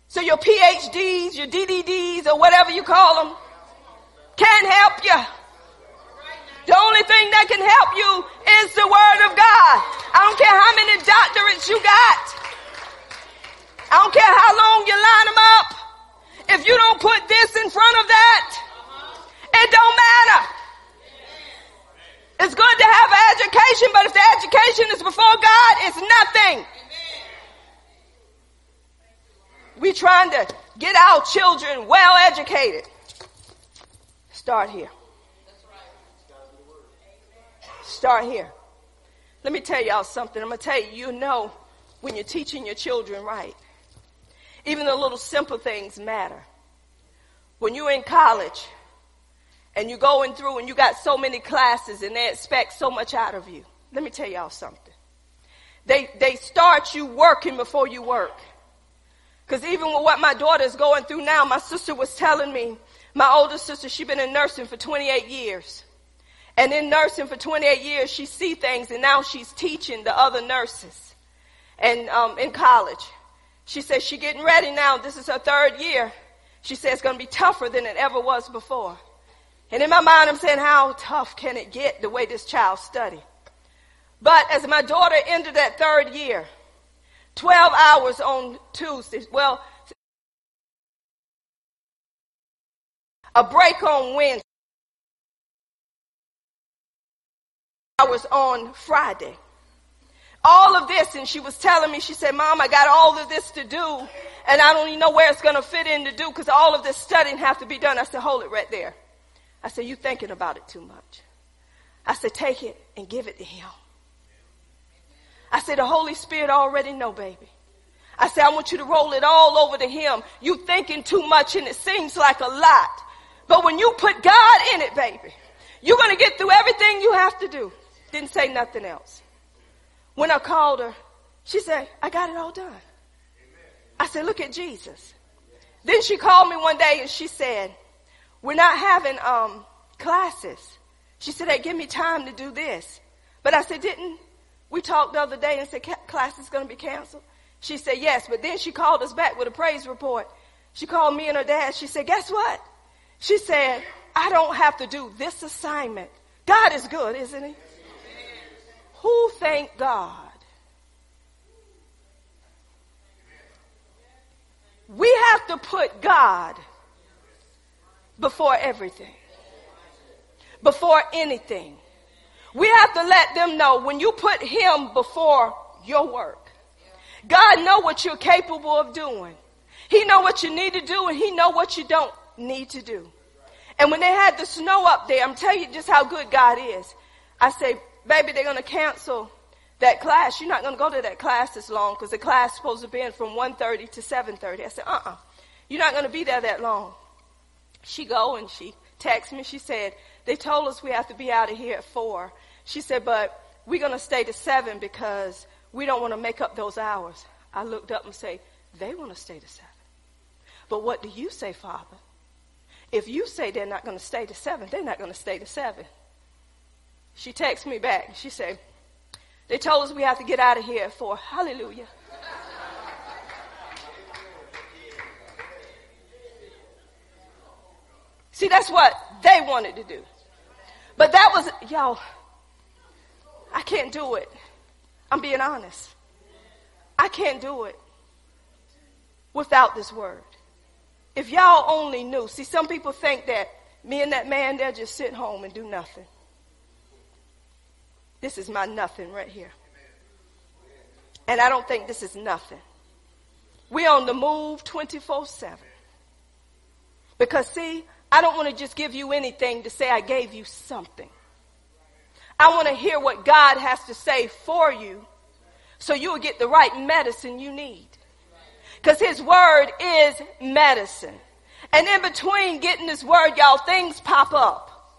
So your PhDs, your DDDs, or whatever you call them, can't help you. The only thing that can help you is the Word of God. I don't care how many doctorates you got. I don't care how long you line them up. If you don't put this in front of that, it don't matter. It's good to have an education, but if the education is before God, it's nothing. We're trying to get our children well educated. Start here. Start here. Let me tell y'all something. I'm going to tell you, you know when you're teaching your children right. Even the little simple things matter. When you're in college, and you're going through and you got so many classes and they expect so much out of you. Let me tell y'all something. They, they start you working before you work. Cause even with what my daughter is going through now, my sister was telling me, my older sister, she's been in nursing for 28 years. And in nursing for 28 years, she see things and now she's teaching the other nurses and, um, in college. She says she getting ready now. This is her third year. She says it's going to be tougher than it ever was before. And in my mind, I'm saying, how tough can it get the way this child studied? But as my daughter entered that third year, 12 hours on Tuesdays, well, a break on Wednesday, hours on Friday. All of this, and she was telling me, she said, Mom, I got all of this to do, and I don't even know where it's going to fit in to do because all of this studying have to be done. I said, hold it right there. I said, "You're thinking about it too much. I said, take it and give it to him. I said, the Holy Spirit already know, baby. I said, I want you to roll it all over to him. You thinking too much and it seems like a lot. But when you put God in it, baby, you're going to get through everything you have to do. Didn't say nothing else. When I called her, she said, I got it all done. I said, look at Jesus. Then she called me one day and she said, we're not having um, classes. She said, hey, give me time to do this. But I said, didn't we talk the other day and said class is going to be canceled? She said, yes. But then she called us back with a praise report. She called me and her dad. She said, guess what? She said, I don't have to do this assignment. God is good, isn't he? Who thank God? We have to put God before everything. Before anything. We have to let them know when you put him before your work. God know what you're capable of doing. He know what you need to do and he know what you don't need to do. And when they had the snow up there, I'm telling you just how good God is. I say, baby, they're going to cancel that class. You're not going to go to that class this long because the class is supposed to be in from 1.30 to 7.30. I said, uh-uh. You're not going to be there that long. She go and she texts me. She said, they told us we have to be out of here at four. She said, but we're going to stay to seven because we don't want to make up those hours. I looked up and say, they want to stay to seven. But what do you say, Father? If you say they're not going to stay to seven, they're not going to stay to seven. She texts me back. She said, they told us we have to get out of here at four. Hallelujah. See, that's what they wanted to do. But that was, y'all, I can't do it. I'm being honest. I can't do it without this word. If y'all only knew, see, some people think that me and that man, they'll just sit home and do nothing. This is my nothing right here. And I don't think this is nothing. We're on the move 24 7. Because, see, I don't want to just give you anything to say I gave you something. I want to hear what God has to say for you so you'll get the right medicine you need. Because His Word is medicine. And in between getting this Word, y'all, things pop up.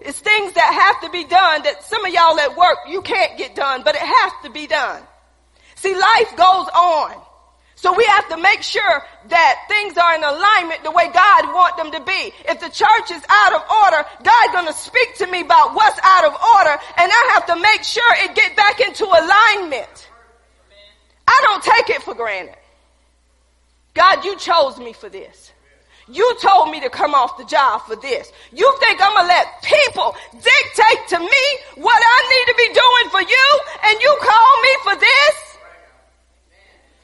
It's things that have to be done that some of y'all at work, you can't get done, but it has to be done. See, life goes on. So we have to make sure that things are in alignment the way God wants them to be. If the church is out of order, God's going to speak to me about what's out of order and I have to make sure it get back into alignment. I don't take it for granted. God, you chose me for this. You told me to come off the job for this. You think I'm gonna let people dictate to me what I need to be doing for you and you call me for this?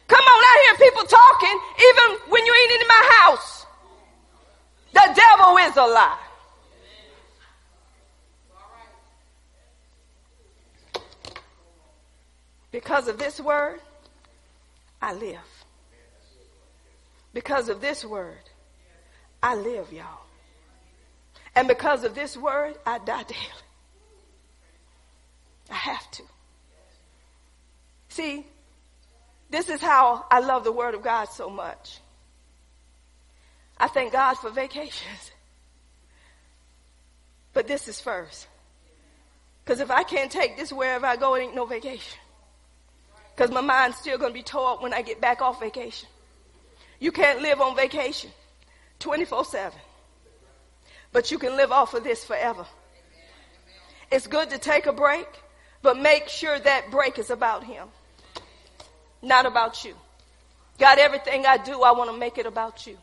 Come on, I hear people talking even when you ain't in my house. The devil is a lie. Because of this word, I live. Because of this word, I live, y'all. And because of this word, I die daily. I have to. See, this is how I love the Word of God so much. I thank God for vacations. But this is first. Because if I can't take this wherever I go, it ain't no vacation. Because my mind's still going to be tore up when I get back off vacation. You can't live on vacation 24 7. But you can live off of this forever. It's good to take a break, but make sure that break is about Him not about you. God, everything I do, I want to make it about you.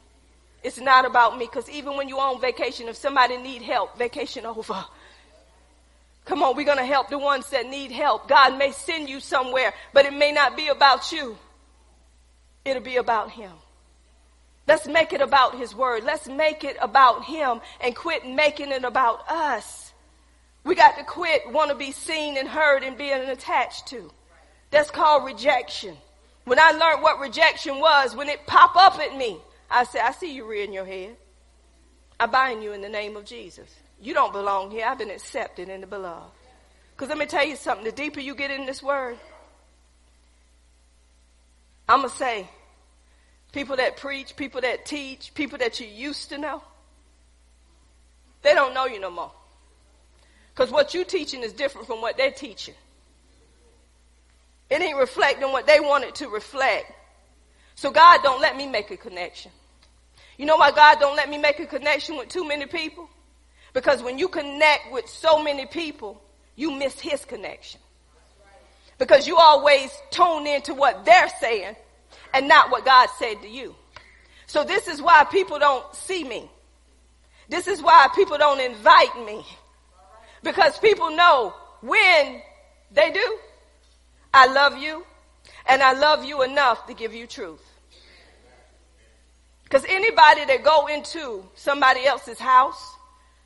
It's not about me because even when you're on vacation, if somebody need help, vacation over. Come on, we're going to help the ones that need help. God may send you somewhere, but it may not be about you. It'll be about Him. Let's make it about His Word. Let's make it about Him and quit making it about us. We got to quit want to be seen and heard and being attached to. That's called rejection. When I learned what rejection was, when it pop up at me, I said, I see you rearing your head. I bind you in the name of Jesus. You don't belong here. I've been accepted in the beloved. Because let me tell you something. The deeper you get in this word, I'm going to say, people that preach, people that teach, people that you used to know, they don't know you no more. Because what you're teaching is different from what they're teaching. It ain't reflecting what they want it to reflect. So God don't let me make a connection. You know why God don't let me make a connection with too many people? Because when you connect with so many people, you miss his connection. Because you always tune into what they're saying and not what God said to you. So this is why people don't see me. This is why people don't invite me. Because people know when they do, I love you, and I love you enough to give you truth. Because anybody that go into somebody else's house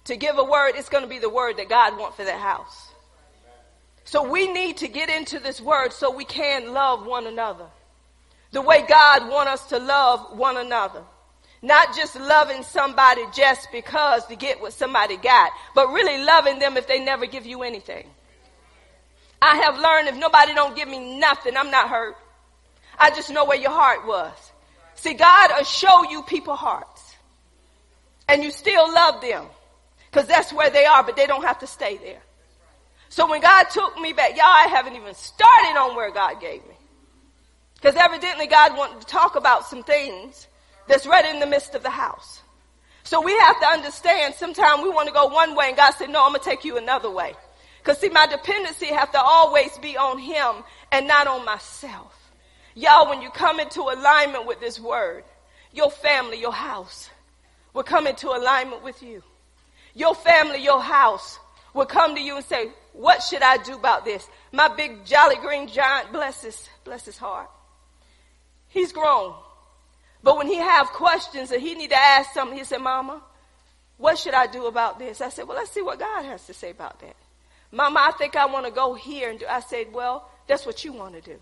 to give a word, it's going to be the word that God wants for that house. So we need to get into this word so we can love one another. The way God wants us to love one another. Not just loving somebody just because to get what somebody got, but really loving them if they never give you anything. I have learned if nobody don't give me nothing, I'm not hurt. I just know where your heart was. See, God will show you people hearts. And you still love them. Cause that's where they are, but they don't have to stay there. So when God took me back, y'all, I haven't even started on where God gave me. Cause evidently God wanted to talk about some things that's right in the midst of the house. So we have to understand sometimes we want to go one way and God said, no, I'm going to take you another way. Cause see, my dependency have to always be on him and not on myself. Y'all, when you come into alignment with this word, your family, your house will come into alignment with you. Your family, your house will come to you and say, what should I do about this? My big jolly green giant, bless his, bless his heart. He's grown. But when he have questions and he need to ask something, he said, Mama, what should I do about this? I said, well, let's see what God has to say about that. Mama, I think I want to go here and do. I said, well, that's what you want to do.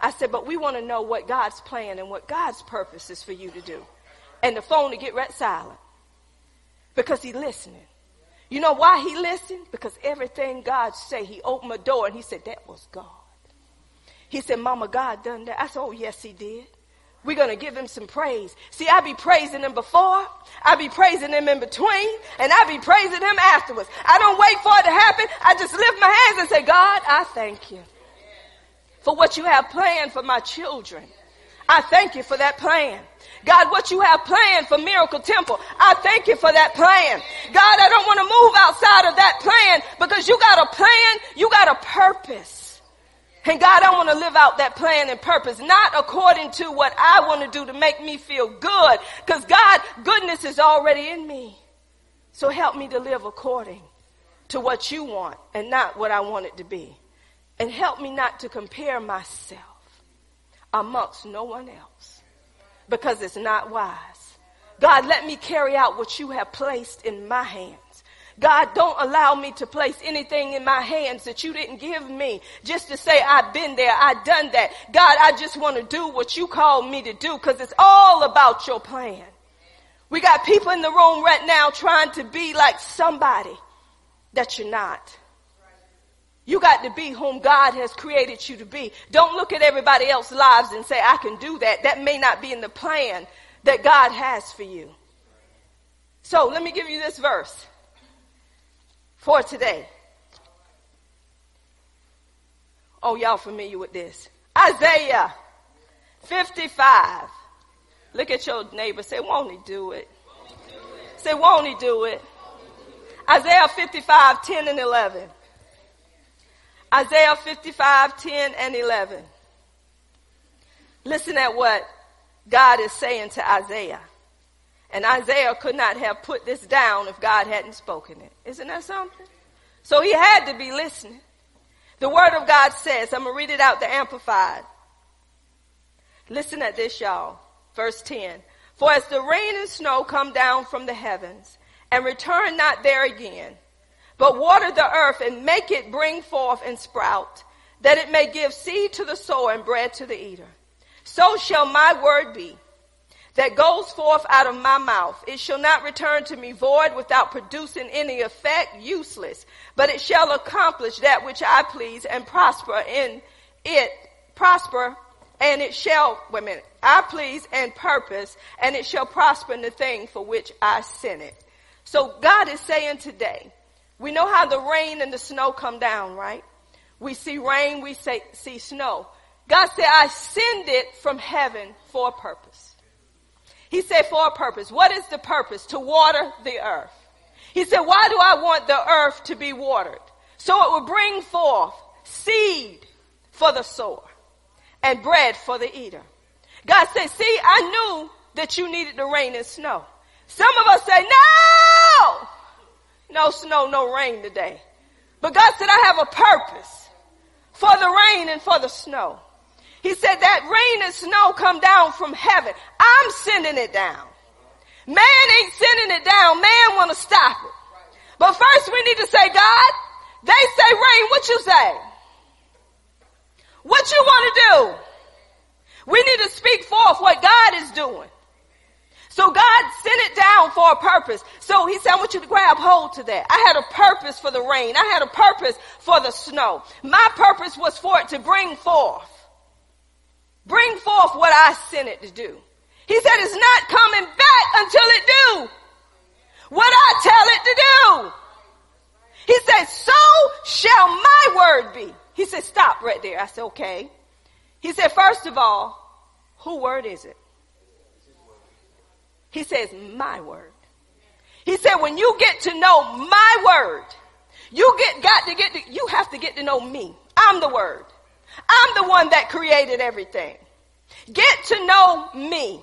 I said, but we want to know what God's plan and what God's purpose is for you to do. And the phone to get right silent because he's listening. You know why he listened? Because everything God say, he opened a door and he said, that was God. He said, Mama, God done that. I said, oh, yes, he did. We're going to give him some praise. See, I be praising him before, I be praising him in between, and I be praising him afterwards. I don't wait for it to happen. I just lift my hands and say, God, I thank you for what you have planned for my children. I thank you for that plan. God, what you have planned for Miracle Temple, I thank you for that plan. God, I don't want to move outside of that plan because you got a plan, you got a purpose. And God, I want to live out that plan and purpose, not according to what I want to do to make me feel good. Because God, goodness is already in me. So help me to live according to what you want and not what I want it to be. And help me not to compare myself amongst no one else because it's not wise. God, let me carry out what you have placed in my hands. God, don't allow me to place anything in my hands that you didn't give me just to say I've been there, I've done that. God, I just want to do what you called me to do because it's all about your plan. We got people in the room right now trying to be like somebody that you're not. You got to be whom God has created you to be. Don't look at everybody else's lives and say, I can do that. That may not be in the plan that God has for you. So let me give you this verse for today. Oh, y'all familiar with this? Isaiah 55. Look at your neighbor. Say, won't he do it? Say, won't he do it? Isaiah 55, 10 and 11. Isaiah 55, 10 and 11. Listen at what God is saying to Isaiah. And Isaiah could not have put this down if God hadn't spoken it. Isn't that something? So he had to be listening. The word of God says, I'm going to read it out the amplified. Listen at this, y'all. Verse 10. For as the rain and snow come down from the heavens and return not there again, but water the earth and make it bring forth and sprout, that it may give seed to the sower and bread to the eater. So shall my word be that goes forth out of my mouth. It shall not return to me void without producing any effect, useless, but it shall accomplish that which I please and prosper in it, prosper, and it shall, wait a minute, I please and purpose, and it shall prosper in the thing for which I sent it. So God is saying today, we know how the rain and the snow come down, right? We see rain, we say, see snow. God said, I send it from heaven for a purpose. He said for a purpose. What is the purpose? To water the earth. He said, why do I want the earth to be watered? So it will bring forth seed for the sower and bread for the eater. God said, see, I knew that you needed the rain and snow. Some of us say, no! No snow, no rain today. But God said, I have a purpose for the rain and for the snow. He said that rain and snow come down from heaven. I'm sending it down. Man ain't sending it down. Man want to stop it. But first we need to say, God, they say rain. What you say? What you want to do? We need to speak forth what God is doing. So God sent it down for a purpose. So he said, I want you to grab hold to that. I had a purpose for the rain. I had a purpose for the snow. My purpose was for it to bring forth Bring forth what I sent it to do. He said it's not coming back until it do what I tell it to do. He said, so shall my word be. He said, stop right there. I said, okay. He said, first of all, who word is it? He says, my word. He said, when you get to know my word, you get, got to get, to, you have to get to know me. I'm the word. I'm the one that created everything. Get to know me.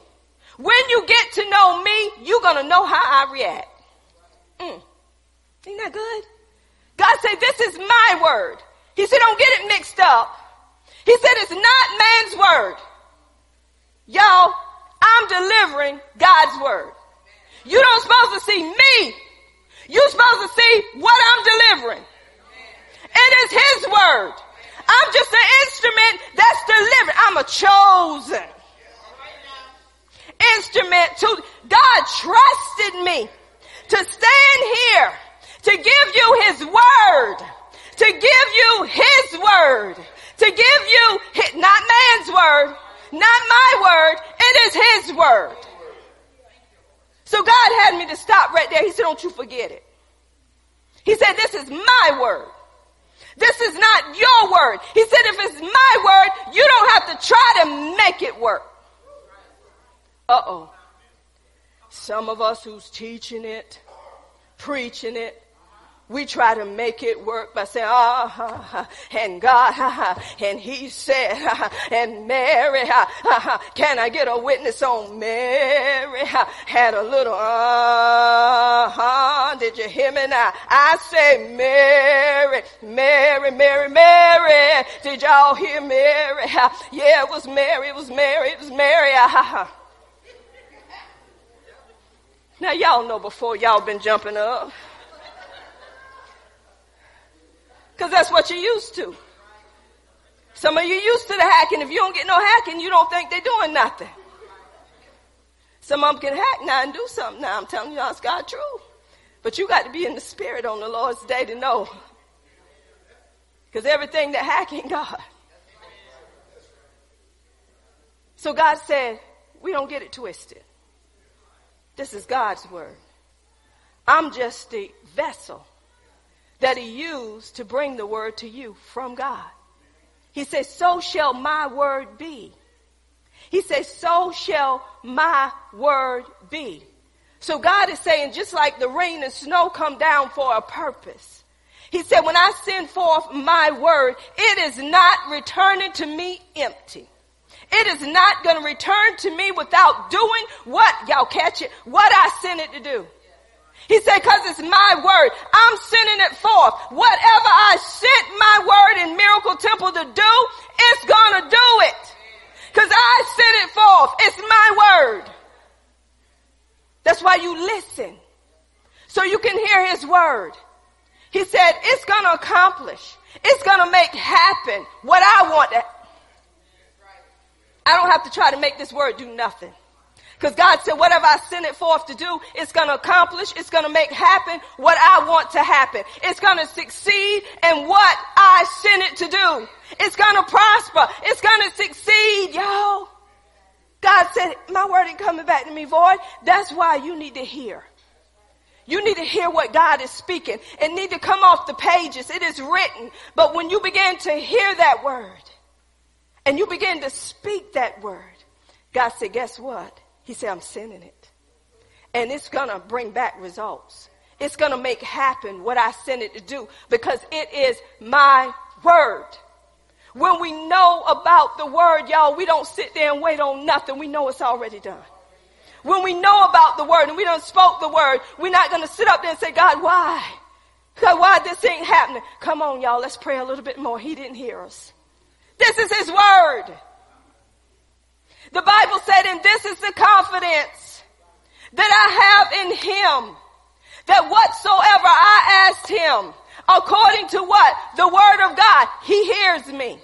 When you get to know me, you're going to know how I react. Mm. Ain't that good? God said, this is my word. He said, don't get it mixed up. He said, it's not man's word. Y'all, I'm delivering God's word. You don't supposed to see me. You're supposed to see what I'm delivering. It is his word. I'm just an instrument that's delivering. I'm a chosen instrument to, God trusted me to stand here, to give you his word, to give you his word, to give you, his, not man's word, not my word, it is his word. So God had me to stop right there. He said, don't you forget it. He said, this is my word. This is not your word. He said, if it's my word, you don't have to try to make it work. Uh oh. Some of us who's teaching it, preaching it, we try to make it work by saying, ah, and God, and he said, and Mary, can I get a witness on Mary? Had a little, uh did you hear me now? I say Mary, Mary, Mary, Mary. Did y'all hear Mary? Yeah, it was Mary, it was Mary, it was Mary. Now y'all know before y'all been jumping up. Because that's what you're used to. Some of you used to the hacking. If you don't get no hacking, you don't think they're doing nothing. Some of them can hack now and do something now. I'm telling you, that's God true. But you got to be in the spirit on the Lord's day to know. Because everything that hacking God. So God said, we don't get it twisted. This is God's word. I'm just the vessel that he used to bring the word to you from God. He says, so shall my word be. He says, so shall my word be. So God is saying, just like the rain and snow come down for a purpose. He said, when I send forth my word, it is not returning to me empty. It is not going to return to me without doing what, y'all catch it, what I sent it to do. He said, cause it's my word. I'm sending it forth. Whatever I sent my word in Miracle Temple to do, it's gonna do it. Cause I sent it forth. It's my word. That's why you listen. So you can hear his word. He said, it's gonna accomplish. It's gonna make happen what I want to. I don't have to try to make this word do nothing. Because God said, whatever I send it forth to do, it's going to accomplish, it's going to make happen what I want to happen. It's going to succeed in what I sent it to do. It's going to prosper. It's going to succeed, y'all. God said, my word ain't coming back to me void. That's why you need to hear. You need to hear what God is speaking. It need to come off the pages. It is written. But when you begin to hear that word and you begin to speak that word, God said, guess what? He said, I'm sending it. And it's going to bring back results. It's going to make happen what I sent it to do because it is my word. When we know about the word, y'all, we don't sit there and wait on nothing. We know it's already done. When we know about the word and we don't spoke the word, we're not going to sit up there and say, God, why? God, why this ain't happening? Come on, y'all, let's pray a little bit more. He didn't hear us. This is his word. The Bible said, and this is the confidence that I have in him, that whatsoever I asked him, according to what? The word of God, he hears me.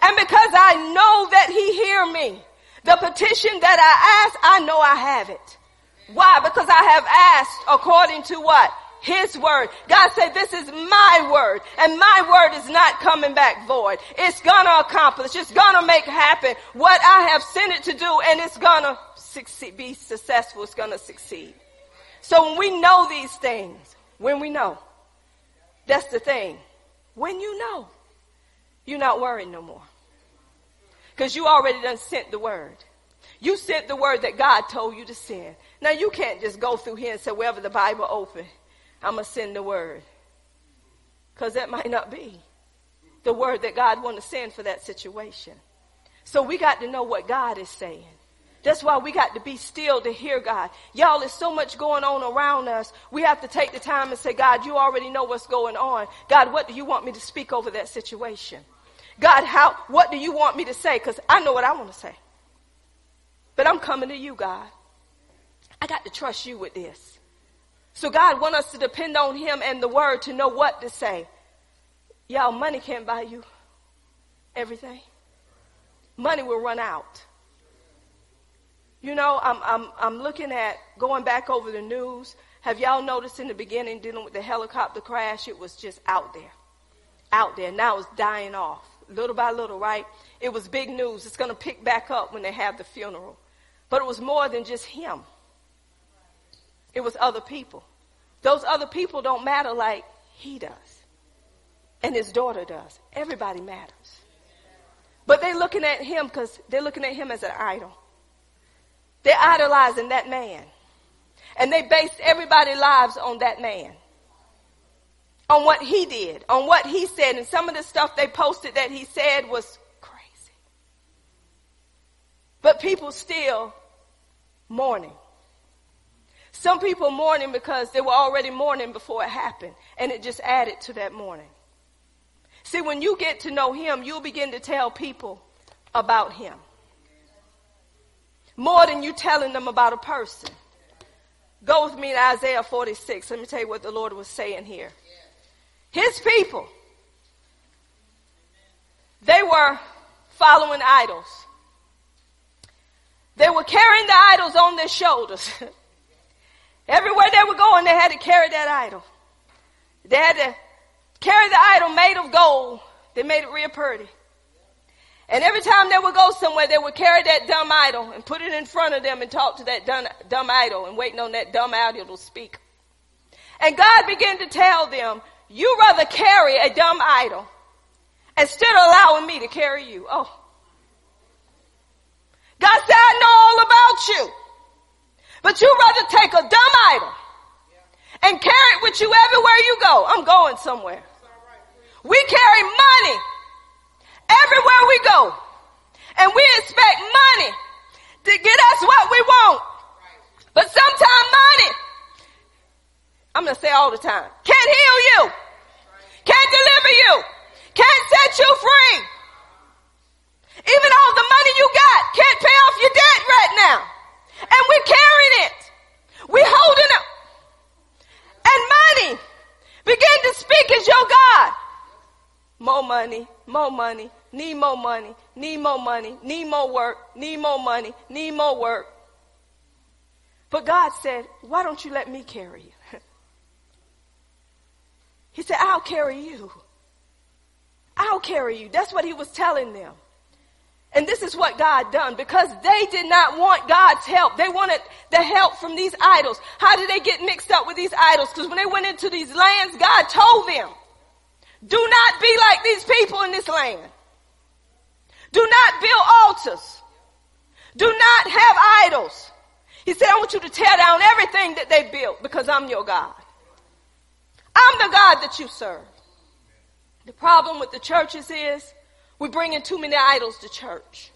And because I know that he hear me, the petition that I ask, I know I have it. Why? Because I have asked according to what? His word. God said, this is my word and my word is not coming back void. It's gonna accomplish. It's gonna make happen what I have sent it to do and it's gonna succeed, be successful. It's gonna succeed. So when we know these things, when we know, that's the thing. When you know, you're not worried no more. Cause you already done sent the word. You sent the word that God told you to send. Now you can't just go through here and say, wherever the Bible open, I'm going to send the word. Because that might not be the word that God want to send for that situation. So we got to know what God is saying. That's why we got to be still to hear God. Y'all, there's so much going on around us. We have to take the time and say, God, you already know what's going on. God, what do you want me to speak over that situation? God, how, what do you want me to say? Because I know what I want to say. But I'm coming to you, God. I got to trust you with this. So God want us to depend on him and the word to know what to say. Y'all, money can't buy you everything. Money will run out. You know, I'm, I'm, I'm looking at going back over the news. Have y'all noticed in the beginning dealing with the helicopter crash? It was just out there. Out there. Now it's dying off. Little by little, right? It was big news. It's going to pick back up when they have the funeral. But it was more than just him. It was other people. Those other people don't matter like he does. And his daughter does. Everybody matters. But they're looking at him because they're looking at him as an idol. They're idolizing that man. And they based everybody's lives on that man. On what he did, on what he said. And some of the stuff they posted that he said was crazy. But people still mourning. Some people mourning because they were already mourning before it happened. And it just added to that mourning. See, when you get to know him, you'll begin to tell people about him more than you telling them about a person. Go with me to Isaiah 46. Let me tell you what the Lord was saying here. His people, they were following idols. They were carrying the idols on their shoulders. Everywhere they were going, they had to carry that idol. They had to carry the idol made of gold. They made it real pretty. And every time they would go somewhere, they would carry that dumb idol and put it in front of them and talk to that dumb, dumb idol and waiting on that dumb idol to speak. And God began to tell them, you rather carry a dumb idol instead of allowing me to carry you. Oh. God said, I know all about you. But you'd rather take a dumb idol and carry it with you everywhere you go. I'm going somewhere. We carry money everywhere we go. And we expect money to get us what we want. But sometimes money, I'm going to say all the time, can't heal you, can't deliver you, can't set you free. Even all the money you got can't pay off your debt right now. And we're carrying it. We're holding it. And money begin to speak as your God. More money, more money, need more money, need more money, need more work, need more money, need more work. But God said, why don't you let me carry you? he said, I'll carry you. I'll carry you. That's what he was telling them. And this is what God done because they did not want God's help. They wanted the help from these idols. How did they get mixed up with these idols? Because when they went into these lands, God told them, do not be like these people in this land. Do not build altars. Do not have idols. He said, I want you to tear down everything that they built because I'm your God. I'm the God that you serve. The problem with the churches is we're bringing too many idols to church.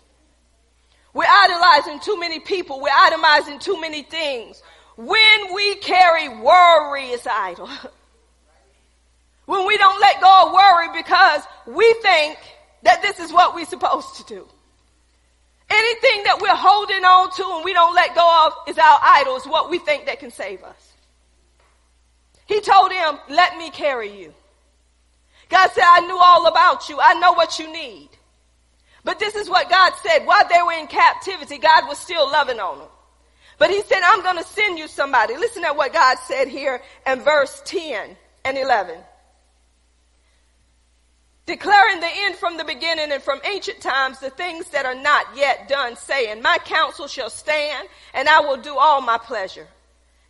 We're idolizing too many people. We're itemizing too many things. When we carry worry as idol. when we don't let go of worry because we think that this is what we're supposed to do. Anything that we're holding on to and we don't let go of is our idol, is what we think that can save us. He told him, let me carry you. God said, I knew all about you. I know what you need. But this is what God said. While they were in captivity, God was still loving on them. But he said, I'm going to send you somebody. Listen to what God said here in verse 10 and 11 declaring the end from the beginning and from ancient times the things that are not yet done, saying, My counsel shall stand, and I will do all my pleasure.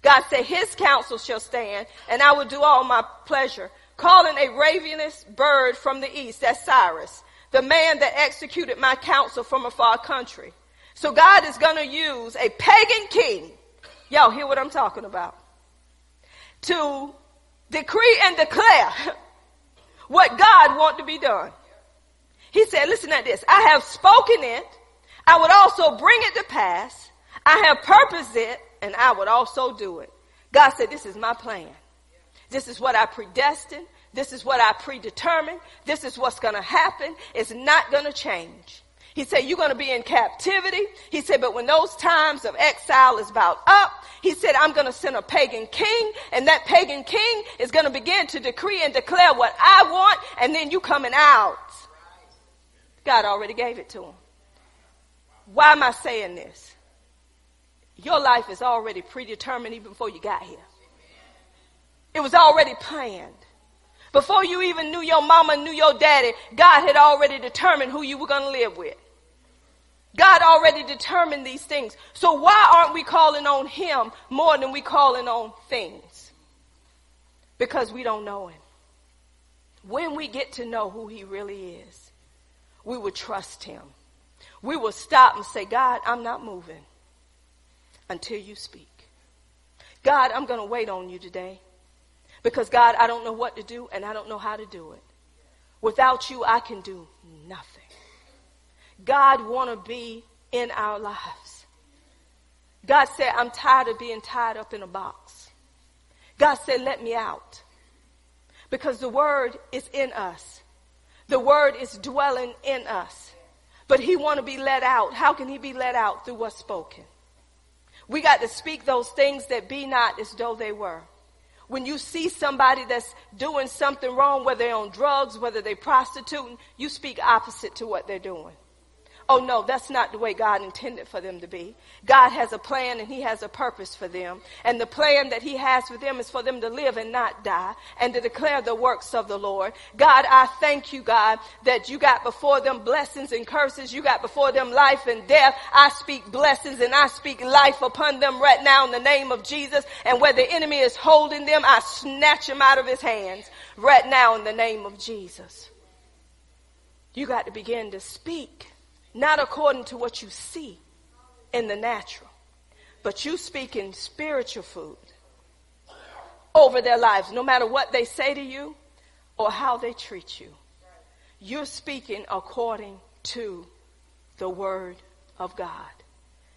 God said, His counsel shall stand, and I will do all my pleasure. Calling a ravenous bird from the east, that's Cyrus, the man that executed my counsel from a far country. So God is going to use a pagan king Y'all hear what I'm talking about? To decree and declare what God want to be done. He said, listen at this. I have spoken it. I would also bring it to pass. I have purposed it and I would also do it. God said, this is my plan. This is what I predestined. This is what I predetermined. This is what's going to happen. It's not going to change. He said, you're going to be in captivity. He said, but when those times of exile is about up, he said, I'm going to send a pagan king and that pagan king is going to begin to decree and declare what I want and then you coming out. God already gave it to him. Why am I saying this? Your life is already predetermined even before you got here. It was already planned. Before you even knew your mama, knew your daddy, God had already determined who you were going to live with. God already determined these things. So why aren't we calling on him more than we calling on things? Because we don't know him. When we get to know who he really is, we will trust him. We will stop and say, God, I'm not moving until you speak. God, I'm going to wait on you today. Because God, I don't know what to do and I don't know how to do it. Without you, I can do nothing. God want to be in our lives. God said, I'm tired of being tied up in a box. God said, let me out. Because the word is in us. The word is dwelling in us. But he want to be let out. How can he be let out? Through what's spoken. We got to speak those things that be not as though they were. When you see somebody that's doing something wrong, whether they're on drugs, whether they're prostituting, you speak opposite to what they're doing. Oh no, that's not the way God intended for them to be. God has a plan and He has a purpose for them. And the plan that He has for them is for them to live and not die and to declare the works of the Lord. God, I thank you, God, that you got before them blessings and curses. You got before them life and death. I speak blessings and I speak life upon them right now in the name of Jesus. And where the enemy is holding them, I snatch him out of his hands right now in the name of Jesus. You got to begin to speak not according to what you see in the natural, but you speak in spiritual food over their lives, no matter what they say to you or how they treat you. You're speaking according to the word of God.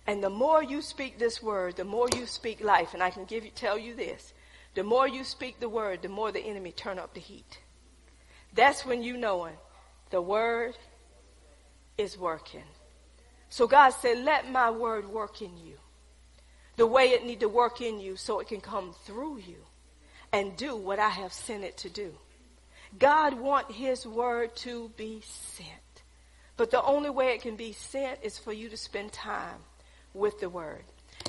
And the more you speak this word, the more you speak life. And I can give you, tell you this. The more you speak the word, the more the enemy turn up the heat. That's when you knowing the word is working. So God said, let my word work in you the way it need to work in you so it can come through you and do what I have sent it to do. God want his word to be sent. But the only way it can be sent is for you to spend time with the word.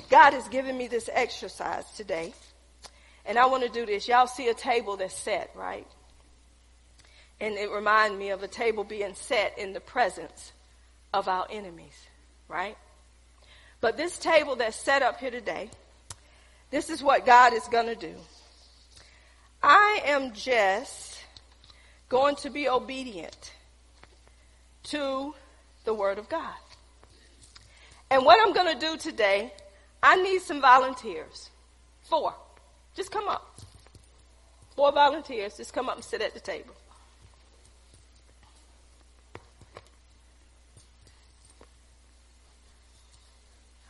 God has given me this exercise today. And I want to do this. Y'all see a table that's set, right? And it reminds me of a table being set in the presence of our enemies, right? But this table that's set up here today, this is what God is going to do. I am just going to be obedient to the Word of God. And what I'm going to do today, I need some volunteers. Four. Just come up. Four volunteers. Just come up and sit at the table.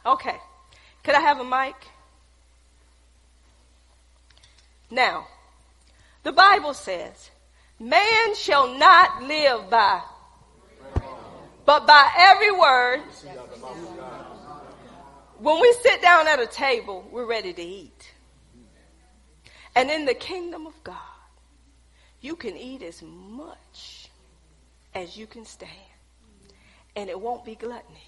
Okay. Could I have a mic? Now, the Bible says, man shall not live by, but by every word. When we sit down at a table, we're ready to eat. And in the kingdom of God, you can eat as much as you can stand. And it won't be gluttony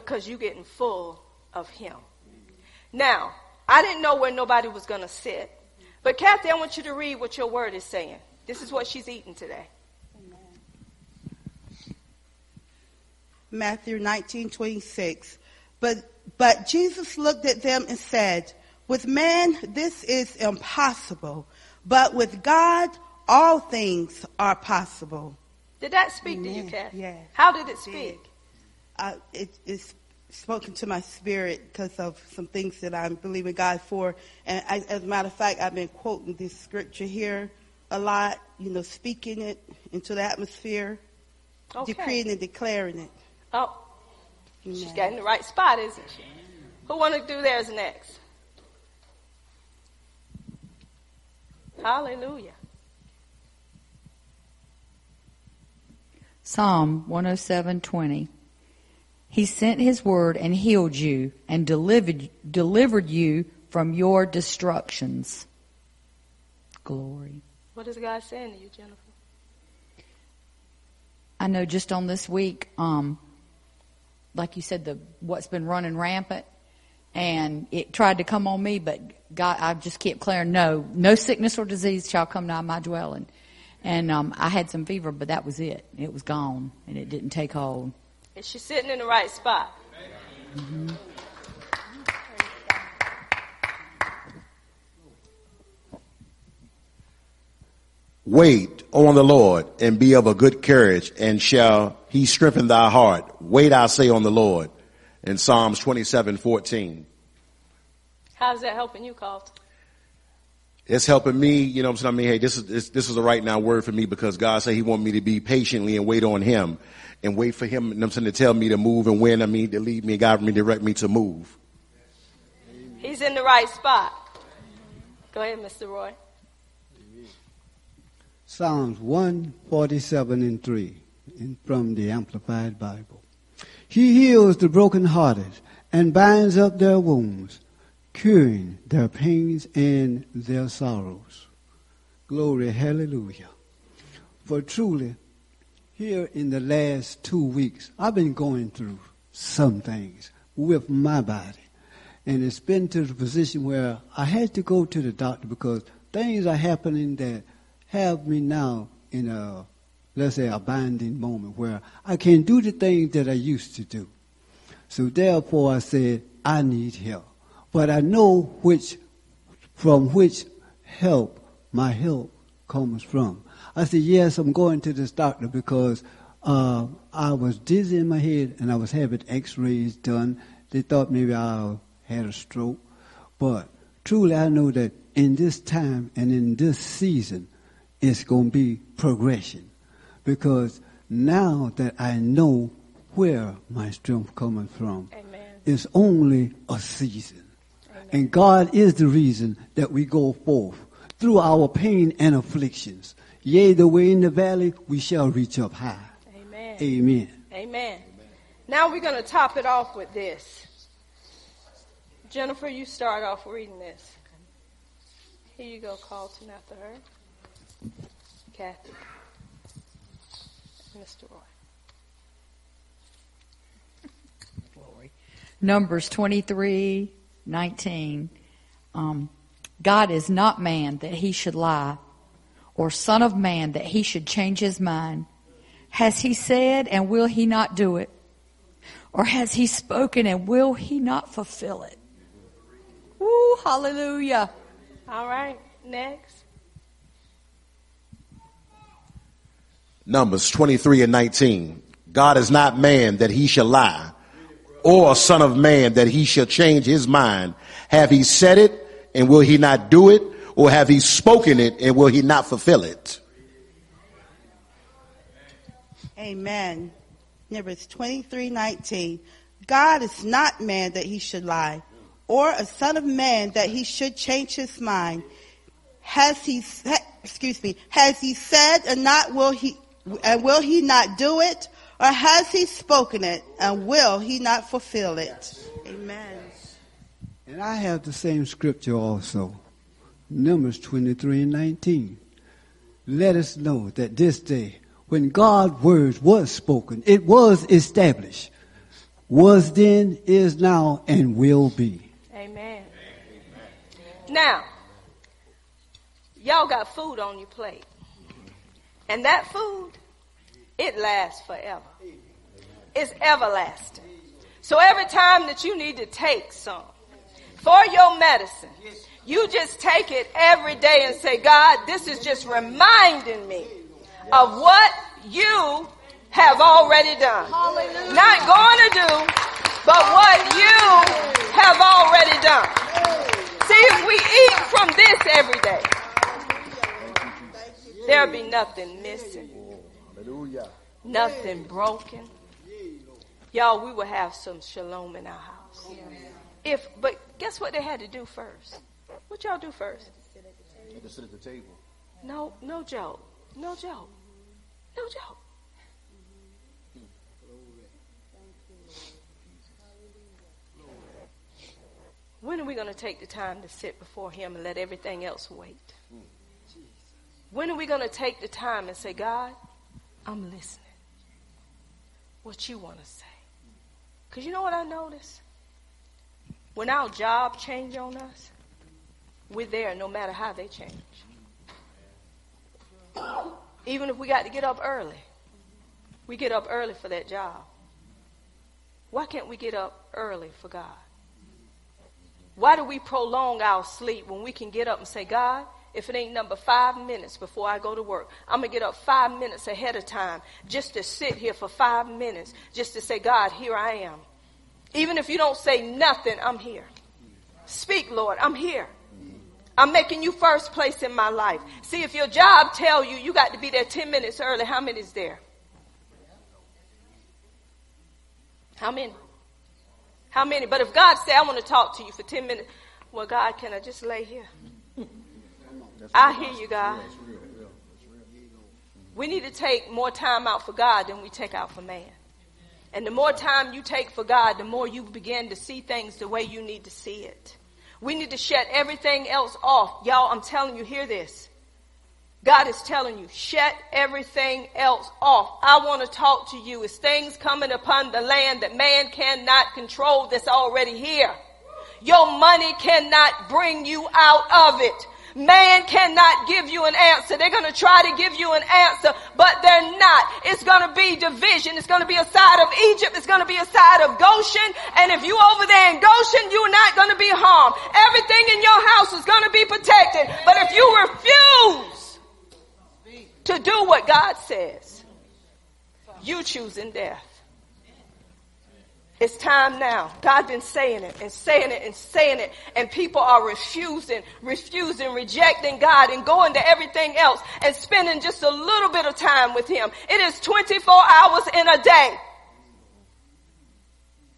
because you're getting full of Him. Now, I didn't know where nobody was going to sit. But Kathy, I want you to read what your word is saying. This is what she's eating today. Matthew 19, 26. But, but Jesus looked at them and said, with man, this is impossible, but with God, all things are possible. Did that speak Amen. to you, Kathy? Yeah. How did it speak? Uh, it, it spoken to my spirit because of some things that I'm believing God for. And I, as a matter of fact, I've been quoting this scripture here a lot, you know, speaking it into the atmosphere, Okay. decreeing and declaring it. Oh, she's Amen. got in the right spot, isn't she? Who want to do theirs next? Hallelujah. Psalm 107:20. He sent his word and healed you and delivered delivered you from your destructions. Glory. What is God saying to you, Jennifer? I know just on this week, um, like you said, the what's been running rampant, and it tried to come on me, but God, I just kept declaring, no, no sickness or disease shall come nigh my dwelling. And um, I had some fever, but that was it. It was gone, and it didn't take hold. Is she sitting in the right spot? Wait on the Lord and be of a good courage and shall he strengthen thy heart. Wait, I say on the Lord. In Psalms 27, 14. How's that helping you, Carlton? It's helping me, you know what I'm saying? I mean, hey, this is, this, this is a right now word for me because God said he want me to be patiently and wait on him and wait for him, you know what I'm saying, to tell me to move and when I mean to lead me and guide me, direct me to move. He's in the right spot. Go ahead, Mr. Roy. Psalms 147 and 3 in, from the Amplified Bible. He heals the brokenhearted and binds up their wounds, curing their pains and their sorrows. Glory, hallelujah. For truly, here in the last two weeks, I've been going through some things with my body. And it's been to the position where I had to go to the doctor because things are happening that have me now in a, let's say, a binding moment where I can't do the things that I used to do. So therefore I said, I need help. But I know which, from which help my help comes from. I said, yes, I'm going to this doctor because uh, I was dizzy in my head and I was having x-rays done. They thought maybe I had a stroke. But truly I know that in this time and in this season, it's going to be progression. Because now that I know where my strength coming from, Amen. it's only a season. And God is the reason that we go forth through our pain and afflictions. Yea, the way in the valley, we shall reach up high. Amen. Amen. Amen. Now we're going to top it off with this. Jennifer, you start off reading this. Here you go, Carlton, after her. Kathy. Mr. Roy. Glory. Numbers 23, 19. Um, God is not man that he should lie, or son of man that he should change his mind. Has he said and will he not do it? Or has he spoken and will he not fulfill it? Woo, hallelujah. All right, next. Numbers 23 and 19. God is not man that he shall lie, or a son of man that he shall change his mind. Have he said it and will he not do it? Or have he spoken it and will he not fulfill it? Amen. Numbers 23:19. God is not man that he should lie, or a son of man that he should change his mind. Has he excuse me, has he said and not will he and will he not do it? Or has he spoken it and will he not fulfill it? Amen. And I have the same scripture also. Numbers 23 and 19. Let us know that this day, when God's word was spoken, it was established. Was then, is now, and will be. Amen. Now, y'all got food on your plate. And that food, it lasts forever. It's everlasting. So every time that you need to take some for your medicine, you just take it every day and say, God, this is just reminding me of what you have already done. Hallelujah. Not going to do, but what you have already done. See, if we eat from this every day, there'll be nothing missing, nothing broken. Y'all, we will have some shalom in our house. If, but guess what they had to do first? What y'all do first? Had to sit at the table. No, no joke. No joke. No joke. When are we going to take the time to sit before Him and let everything else wait? Hmm. When are we going to take the time and say, God, I'm listening. What you want to say? Because you know what I notice? When our job change on us, we're there no matter how they change. Even if we got to get up early, we get up early for that job. Why can't we get up early for God? Why do we prolong our sleep when we can get up and say, God, if it ain't number five minutes before I go to work, I'm going to get up five minutes ahead of time just to sit here for five minutes, just to say, God, here I am. Even if you don't say nothing, I'm here. Speak, Lord, I'm here. I'm making you first place in my life. See, if your job tell you you got to be there 10 minutes early, how many is there? How many? How many? But if God say, I want to talk to you for 10 minutes, well, God, can I just lay here? I hear you, God. We need to take more time out for God than we take out for man. And the more time you take for God, the more you begin to see things the way you need to see it. We need to shut everything else off. Y'all, I'm telling you, hear this. God is telling you, shut everything else off. I want to talk to you. It's things coming upon the land that man cannot control that's already here. Your money cannot bring you out of it. Man cannot give you an answer. They're going to try to give you an answer, but they're not. It's going to be division. It's going to be a side of Egypt. It's going to be a side of Goshen. And if you over there in Goshen, you're not going to be harmed. Everything in your house is going to be protected. But if you refuse to do what God says, you choosing death. It's time now. God's been saying it and saying it and saying it, and people are refusing, refusing, rejecting God and going to everything else and spending just a little bit of time with Him. It is 24 hours in a day.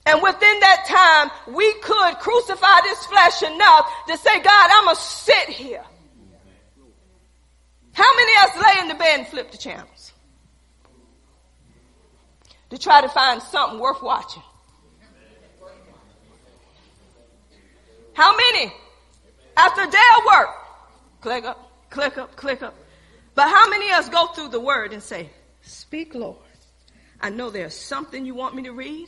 And within that time, we could crucify this flesh enough to say, God, I'm going to sit here. How many of us lay in the bed and flip the channels? To try to find something worth watching. How many? After a day of work, click up, click up, click up. But how many of us go through the word and say, Speak, Lord. I know there's something you want me to read,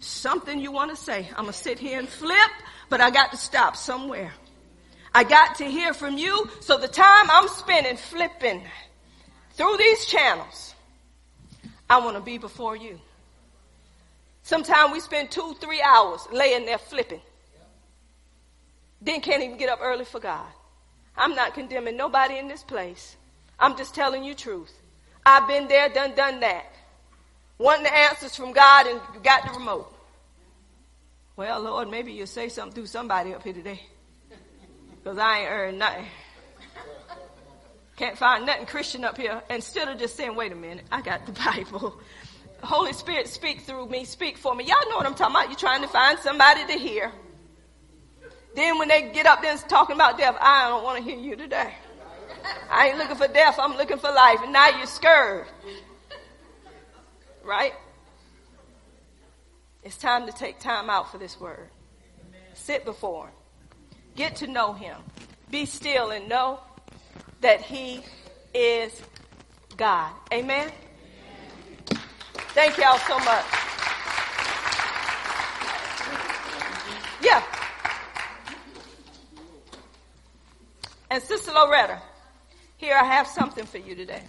something you want to say. I'm going to sit here and flip, but I got to stop somewhere. I got to hear from you, so the time I'm spending flipping through these channels, I want to be before you. Sometimes we spend two, three hours laying there flipping. Then can't even get up early for God. I'm not condemning nobody in this place. I'm just telling you truth. I've been there, done, done that. Wanting the answers from God and got the remote. Well, Lord, maybe you'll say something through somebody up here today. Because I ain't earned nothing. Can't find nothing Christian up here. Instead of just saying, wait a minute, I got the Bible. Holy Spirit speak through me, speak for me. Y'all know what I'm talking about. You're trying to find somebody to hear. Then when they get up there talking about death, I don't want to hear you today. I ain't looking for death, I'm looking for life. And now you're scared. Right? It's time to take time out for this word. Sit before him. Get to know him. Be still and know that he is God. Amen? Thank y'all so much. Yeah. And Sister Loretta, here I have something for you today.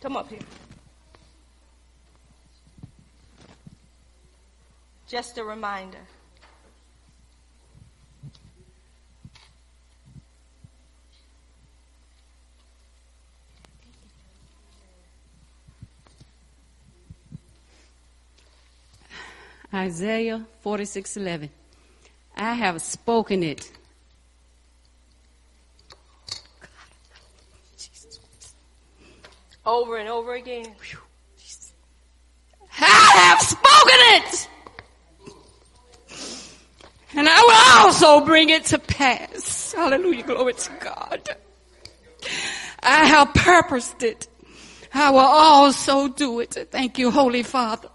Come up here. Just a reminder. Isaiah 46:11. I have spoken it. Over and over again. I have spoken it. And I will also bring it to pass. Hallelujah. Glory to God. I have purposed it. I will also do it. Thank you, Holy Father.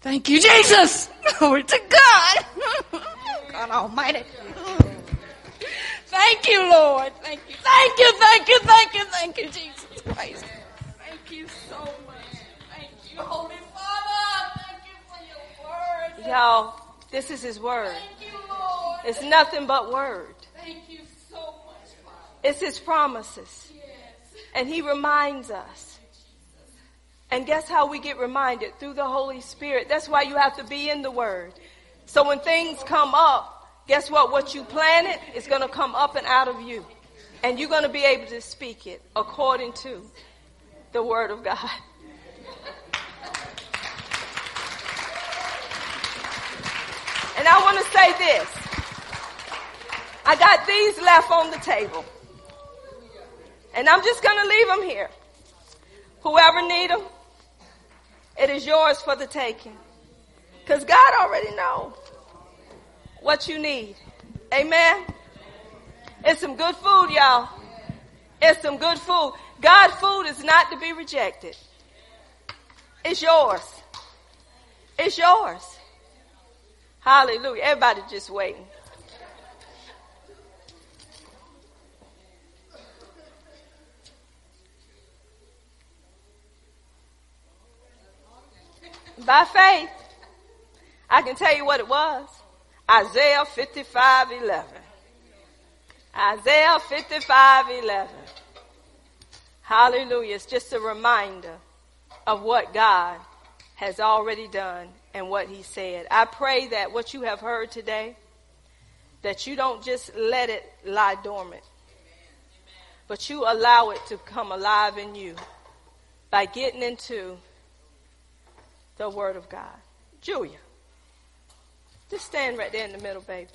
Thank you, Jesus. Glory to God. God Almighty. Thank you, Lord. Thank you. Thank you, thank you, thank you, thank you, Jesus Christ. Thank you so much. Thank you, Holy Father. Thank you for your word. Y'all, this is his word. Thank you, Lord. It's nothing but word. Thank you so much, Father. It's his promises. Yes. And he reminds us. And guess how we get reminded? Through the Holy Spirit. That's why you have to be in the Word. So when things come up, guess what? What you planted is going to come up and out of you. And you're going to be able to speak it according to the Word of God. And I want to say this. I got these left on the table. And I'm just going to leave them here. Whoever need them, it is yours for the taking. Because God already knows what you need. Amen. It's some good food, y'all. It's some good food. God's food is not to be rejected. It's yours. It's yours. Hallelujah. Everybody just waiting. By faith, I can tell you what it was. Isaiah 55 11. Isaiah 55 11. Hallelujah. It's just a reminder of what God has already done and what He said. I pray that what you have heard today, that you don't just let it lie dormant, but you allow it to come alive in you by getting into the Word of God. Julia, just stand right there in the middle, baby.